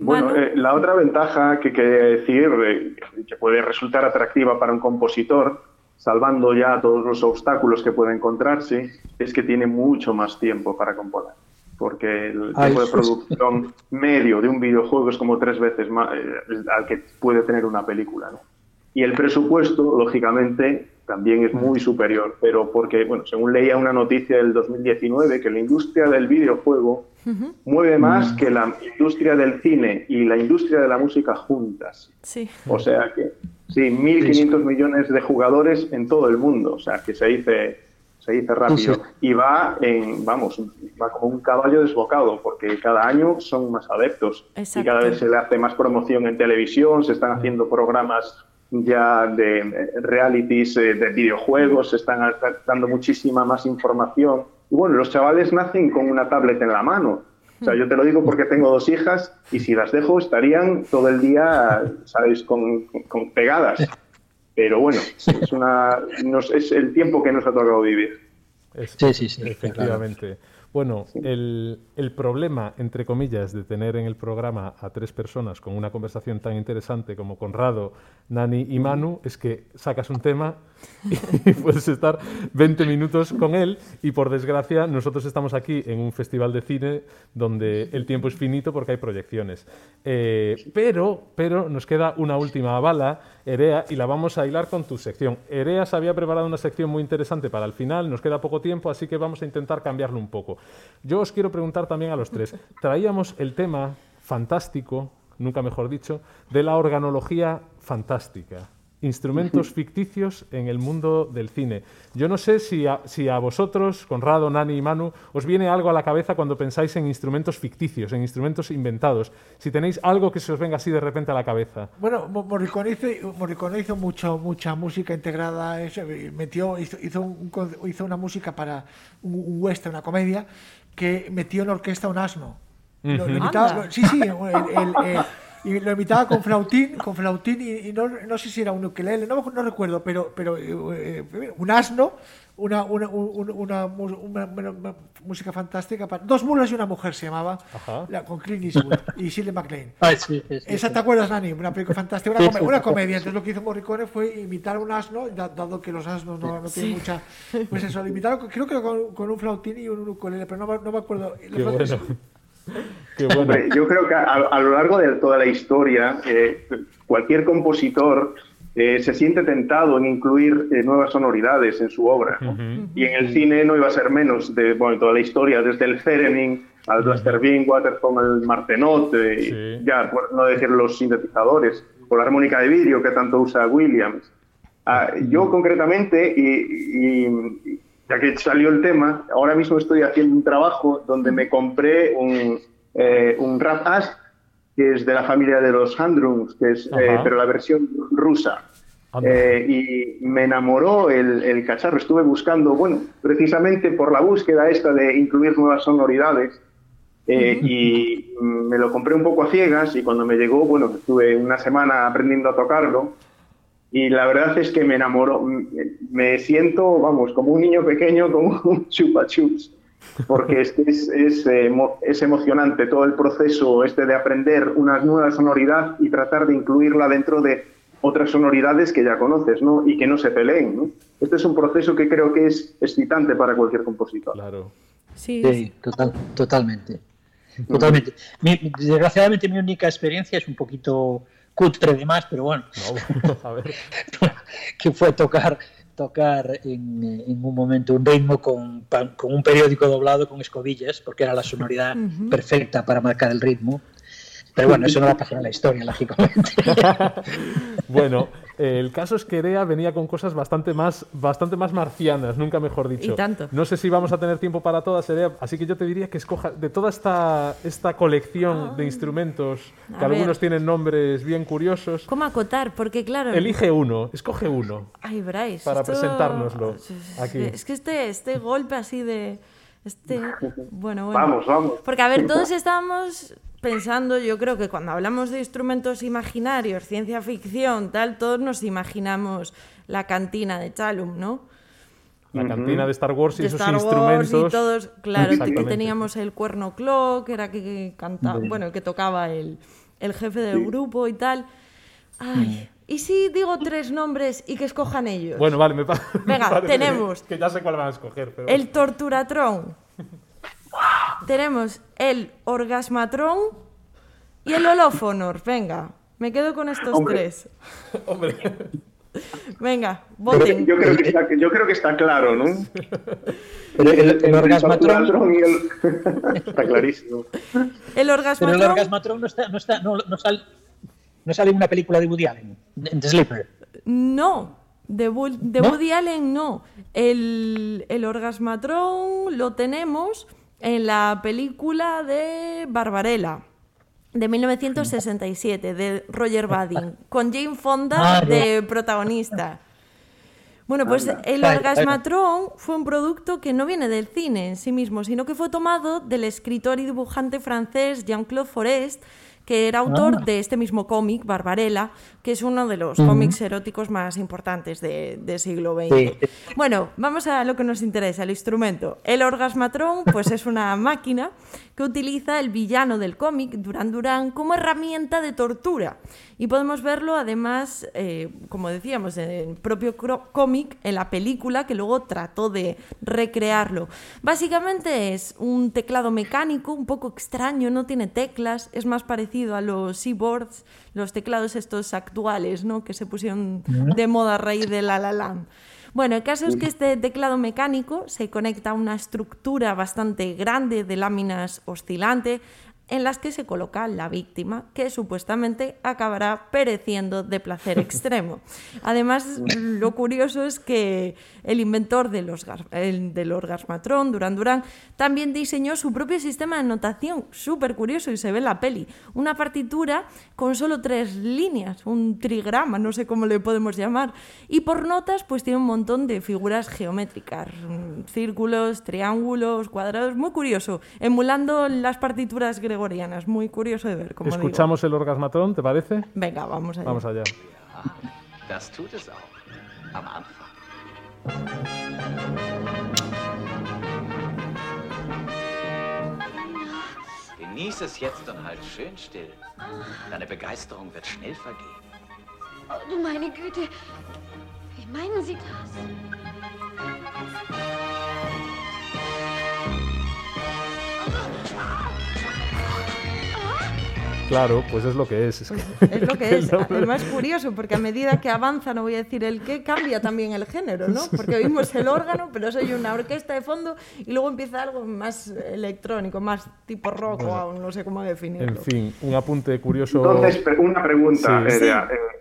bueno, eh, la otra ventaja que quería decir, eh, que puede resultar atractiva para un compositor, salvando ya todos los obstáculos que puede encontrarse, es que tiene mucho más tiempo para componer. Porque el tiempo de producción medio de un videojuego es como tres veces más eh, al que puede tener una película. ¿no? Y el presupuesto, lógicamente, también es muy superior, pero porque, bueno, según leía una noticia del 2019, que la industria del videojuego mueve más que la industria del cine y la industria de la música juntas. Sí. O sea que, sí, 1.500 millones de jugadores en todo el mundo, o sea que se dice, se dice rápido. Y va en, vamos, va como un caballo desbocado, porque cada año son más adeptos. Y cada vez se le hace más promoción en televisión, se están haciendo programas ya de eh, realities eh, de videojuegos, se están dando muchísima más información. Y bueno, los chavales nacen con una tablet en la mano. O sea, yo te lo digo porque tengo dos hijas y si las dejo estarían todo el día, ¿sabéis?, con, con pegadas. Pero bueno, es, una, es el tiempo que nos ha tocado vivir. sí, sí, sí. Efectivamente. Bueno, el, el, problema, entre comillas, de tener en el programa a tres personas con una conversación tan interesante como Conrado, Nani y Manu es que sacas un tema y puedes estar 20 minutos con él y por desgracia nosotros estamos aquí en un festival de cine donde el tiempo es finito porque hay proyecciones. Eh, pero, pero nos queda una última bala, Erea, y la vamos a hilar con tu sección. Erea se había preparado una sección muy interesante para el final, nos queda poco tiempo, así que vamos a intentar cambiarlo un poco. Yo os quiero preguntar también a los tres. Traíamos el tema fantástico, nunca mejor dicho, de la organología fantástica. Instrumentos ficticios en el mundo del cine. Yo no sé si a, si a, vosotros, Conrado, Nani y Manu, os viene algo a la cabeza cuando pensáis en instrumentos ficticios, en instrumentos inventados. Si tenéis algo que se os venga así de repente a la cabeza. Bueno, Morricone hizo, Morricone hizo mucho, mucha música integrada, metió, hizo, hizo, un, hizo, una música para un western, una comedia, que metió en orquesta un asno. Lo, lo sí, sí, el, el, y lo imitaba con flautín, con flautín y, no, no, sé si era un ukelele, no, no recuerdo, pero, pero eh, un asno, una, una, una, una, música fantástica. Para, dos mulas y una mujer se llamaba, la, con Clint Eastwood y Shirley MacLaine. Ah, sí, sí, Esa, ¿te acuerdas, Nani? Una película fantástica, una, una comedia. Entonces lo que hizo Morricone fue imitar un asno, dado que los asnos no, no tienen mucha... Pues eso, lo imitaron, creo que con, con, un flautín y un ukelele, pero no, no me acuerdo. Qué bueno yo creo que a, lo largo de toda la historia, eh, cualquier compositor eh, se siente tentado en incluir eh, nuevas sonoridades en su obra. Y en el cine no iba a ser menos de bueno, toda la historia, desde el Theremin al Blaster Bean, Waterphone, el Martenot, ya por no decir los sintetizadores, o la armónica de vidrio que tanto usa Williams. Ah, yo concretamente, y ya que salió el tema, ahora mismo estoy haciendo un trabajo donde me compré un, eh, un rap ash que es de la familia de los Handrums, que es, eh, pero la versión rusa. Eh, y me enamoró el, el, cacharro. Estuve buscando, bueno, precisamente por la búsqueda esta de incluir nuevas sonoridades. Y me lo compré un poco a ciegas y cuando me llegó, bueno, estuve una semana aprendiendo a tocarlo y la verdad es que me enamoró. Me siento, vamos, como un niño pequeño, como un chupa chups, porque es, es, es, eh, es, emocionante todo el proceso este de aprender una nueva sonoridad y tratar de incluirla dentro de otras sonoridades que ya conoces, ¿no? Y que no se peleen, ¿no? Este es un proceso que creo que es excitante para cualquier compositor. Claro. Sí, sí total, totalmente. Totalmente. desgraciadamente mi única experiencia es un poquito cutre de más, pero bueno, a ver. que fue tocar tocar en, en, un momento un ritmo con, con, un periódico doblado con escobillas, porque era la sonoridad perfecta para marcar el ritmo. Pero bueno, eso no va a pasar en la historia, lógicamente. bueno, el caso es que Erea venía con cosas bastante más, bastante más marcianas, nunca mejor dicho. Y tanto. No sé si vamos a tener tiempo para todas, Erea, así que yo te diría que escoja de toda esta, esta colección de instrumentos, que algunos tienen nombres bien curiosos. ¿Cómo acotar? Porque claro... Elige uno, escoge uno. Ay, Bryce. Para presentárnoslo aquí. Es que este, este golpe así de... Este, bueno, bueno. Vamos, vamos. Porque, a ver, todos estamos pensando, yo creo que cuando hablamos de instrumentos imaginarios, ciencia ficción, tal, todos nos imaginamos la cantina de Chalum, ¿no? La cantina de Star Wars y esos instrumentos. y todos, claro, teníamos el cuerno clock, que era que cantaba, bueno, que tocaba el, el jefe del grupo y tal. Ay, ¿y si digo tres nombres y que escojan ellos? Bueno, vale, me, Venga, tenemos. Que, ya sé cuál van a escoger. Pero... El Torturatron. Tenemos el Orgasmatron y el Holófonor. Venga, me quedo con estos tres. Hombre. Venga, voten. Yo creo, que está, yo creo que está claro, ¿no? Pero el, el, orgasmatron... está clarísimo. El orgasmatron... Pero el orgasmatron no, está, no, está, no, no, sale, no sale en una película de Woody Allen, en The Sleeper. No, de, de ¿No? Woody Allen no. El, el orgasmatron lo tenemos en la película de Barbarella de 1967 de Roger Vadim con Jane Fonda ah, de protagonista. Bueno, pues el Orgasmatron fue un producto que no viene del cine en sí mismo, sino que fue tomado del escritor y dibujante francés Jean-Claude Forest, que era autor ah. de este mismo cómic, Barbarella, que es uno de los cómics eróticos más importantes del de siglo XX. Bueno, vamos a lo que nos interesa, el instrumento. El orgasmatrón, pues es una máquina que utiliza el villano del cómic, Duran Duran, como herramienta de tortura. Y podemos verlo además, eh, como decíamos, en el propio cómic, en la película, que luego trató de recrearlo. Básicamente es un teclado mecánico, un poco extraño, no tiene teclas, es más parecido a los keyboards, los teclados estos actuales, ¿no? que se pusieron de moda a raíz de La La Land. Bueno, el caso es que este teclado mecánico se conecta a una estructura bastante grande de láminas oscilante en las que se coloca la víctima, que supuestamente acabará pereciendo de placer extremo. Además, lo curioso es que el inventor del, del orgasmatrón, Durán Durán, también diseñó su propio sistema de notación, súper curioso y se ve en la peli. Una partitura con solo tres líneas, un trigrama, no sé cómo le podemos llamar. Y por notas, pues tiene un montón de figuras geométricas, círculos, triángulos, cuadrados, muy curioso, emulando las partituras gregorianas muy curioso de ver. Como Escuchamos el orgasmatrón, ¿te parece? Venga, vamos allá. Vamos allá. Das tut es auch. Am Anfang. Genieß es jetzt und halt schön still. Deine Begeisterung wird schnell vergehen. Oh, du meine Güte. Wie meinen Sie das? Claro, pues es lo que es. Es, pues lo que es. Además, curioso, porque a medida que avanza, no voy a decir el qué, cambia también el género, ¿no? Porque oímos el órgano, pero soy una orquesta de fondo y luego empieza algo más electrónico, más tipo rock o no sé cómo definirlo. En fin, un apunte curioso. Entonces, una pregunta.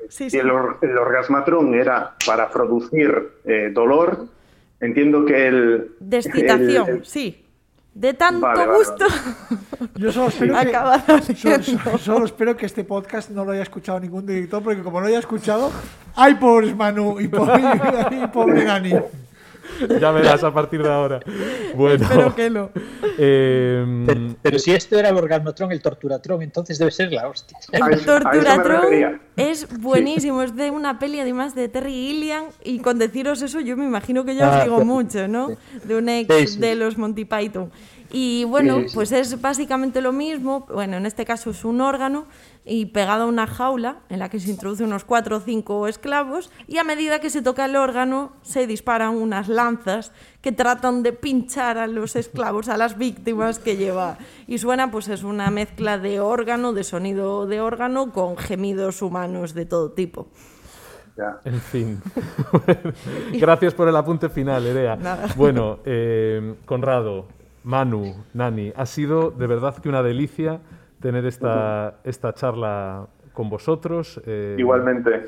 Sí. Eh, el, el, orgasmatrón era para producir eh, dolor. Entiendo que el. Descitación, sí. De tanto gusto. Yo solo espero, que, solo, espero que este podcast no lo haya escuchado ningún director, porque como no lo haya escuchado, ¡ay, pobres Manu! Y pobre, y pobre Dani. Ya verás a partir de ahora. Bueno. Espero que no. Eh, pero, si esto era el orgasmotrón, el torturatrón, entonces debe ser la hostia. El torturatrón es buenísimo. Es de una peli además de Terry Gilliam. Y con deciros eso, yo me imagino que ya os ah, digo mucho, ¿no? De un ex de los Monty Python. Y bueno, pues es básicamente lo mismo. Bueno, en este caso es un órgano y pegado a una jaula en la que se introduce unos cuatro o cinco esclavos y a medida que se toca el órgano se disparan unas lanzas que tratan de pinchar a los esclavos, a las víctimas que lleva. Y suena pues es una mezcla de órgano, de sonido de órgano con gemidos humanos de todo tipo. En fin. Gracias por el apunte final, Erea. Bueno, eh, Conrado, Manu, Nani, ha sido de verdad que una delicia tener esta, esta charla con vosotros. Eh, igualmente.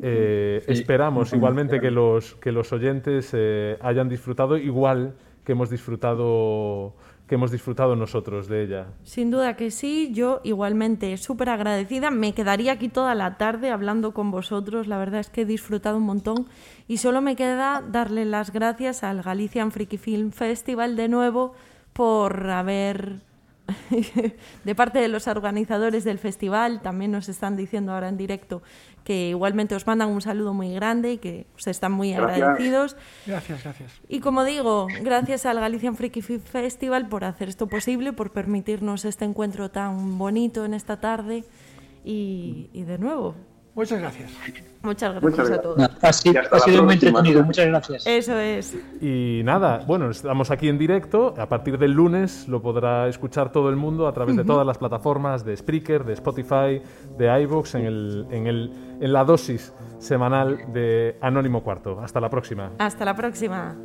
Eh, esperamos igualmente que los, que los oyentes eh, hayan disfrutado igual que hemos disfrutado que hemos disfrutado nosotros de ella. Sin duda que sí, yo igualmente súper agradecida. Me quedaría aquí toda la tarde hablando con vosotros. La verdad es que he disfrutado un montón y solo me queda darle las gracias al Galician Freaky Film Festival de nuevo por haber de parte de los organizadores del festival, también nos están diciendo ahora en directo que igualmente os mandan un saludo muy grande y que os están muy agradecidos. Gracias, gracias. Y como digo, gracias al Galician Freaky Festival por hacer esto posible, por permitirnos este encuentro tan bonito en esta tarde y, y de nuevo, Muchas gracias. Muchas gracias, a todos. ha sido muy entretenido, muchas gracias. Eso es. Y nada, bueno, estamos aquí en directo. A partir del lunes lo podrá escuchar todo el mundo a través de todas las plataformas de Spreaker, de Spotify, de iVoox, en, el, en, el, en la dosis semanal de Anónimo Cuarto. Hasta la próxima. Hasta la próxima.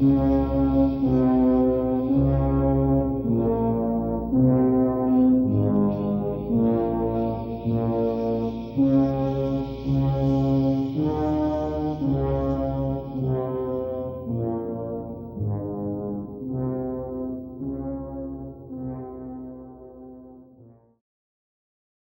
Música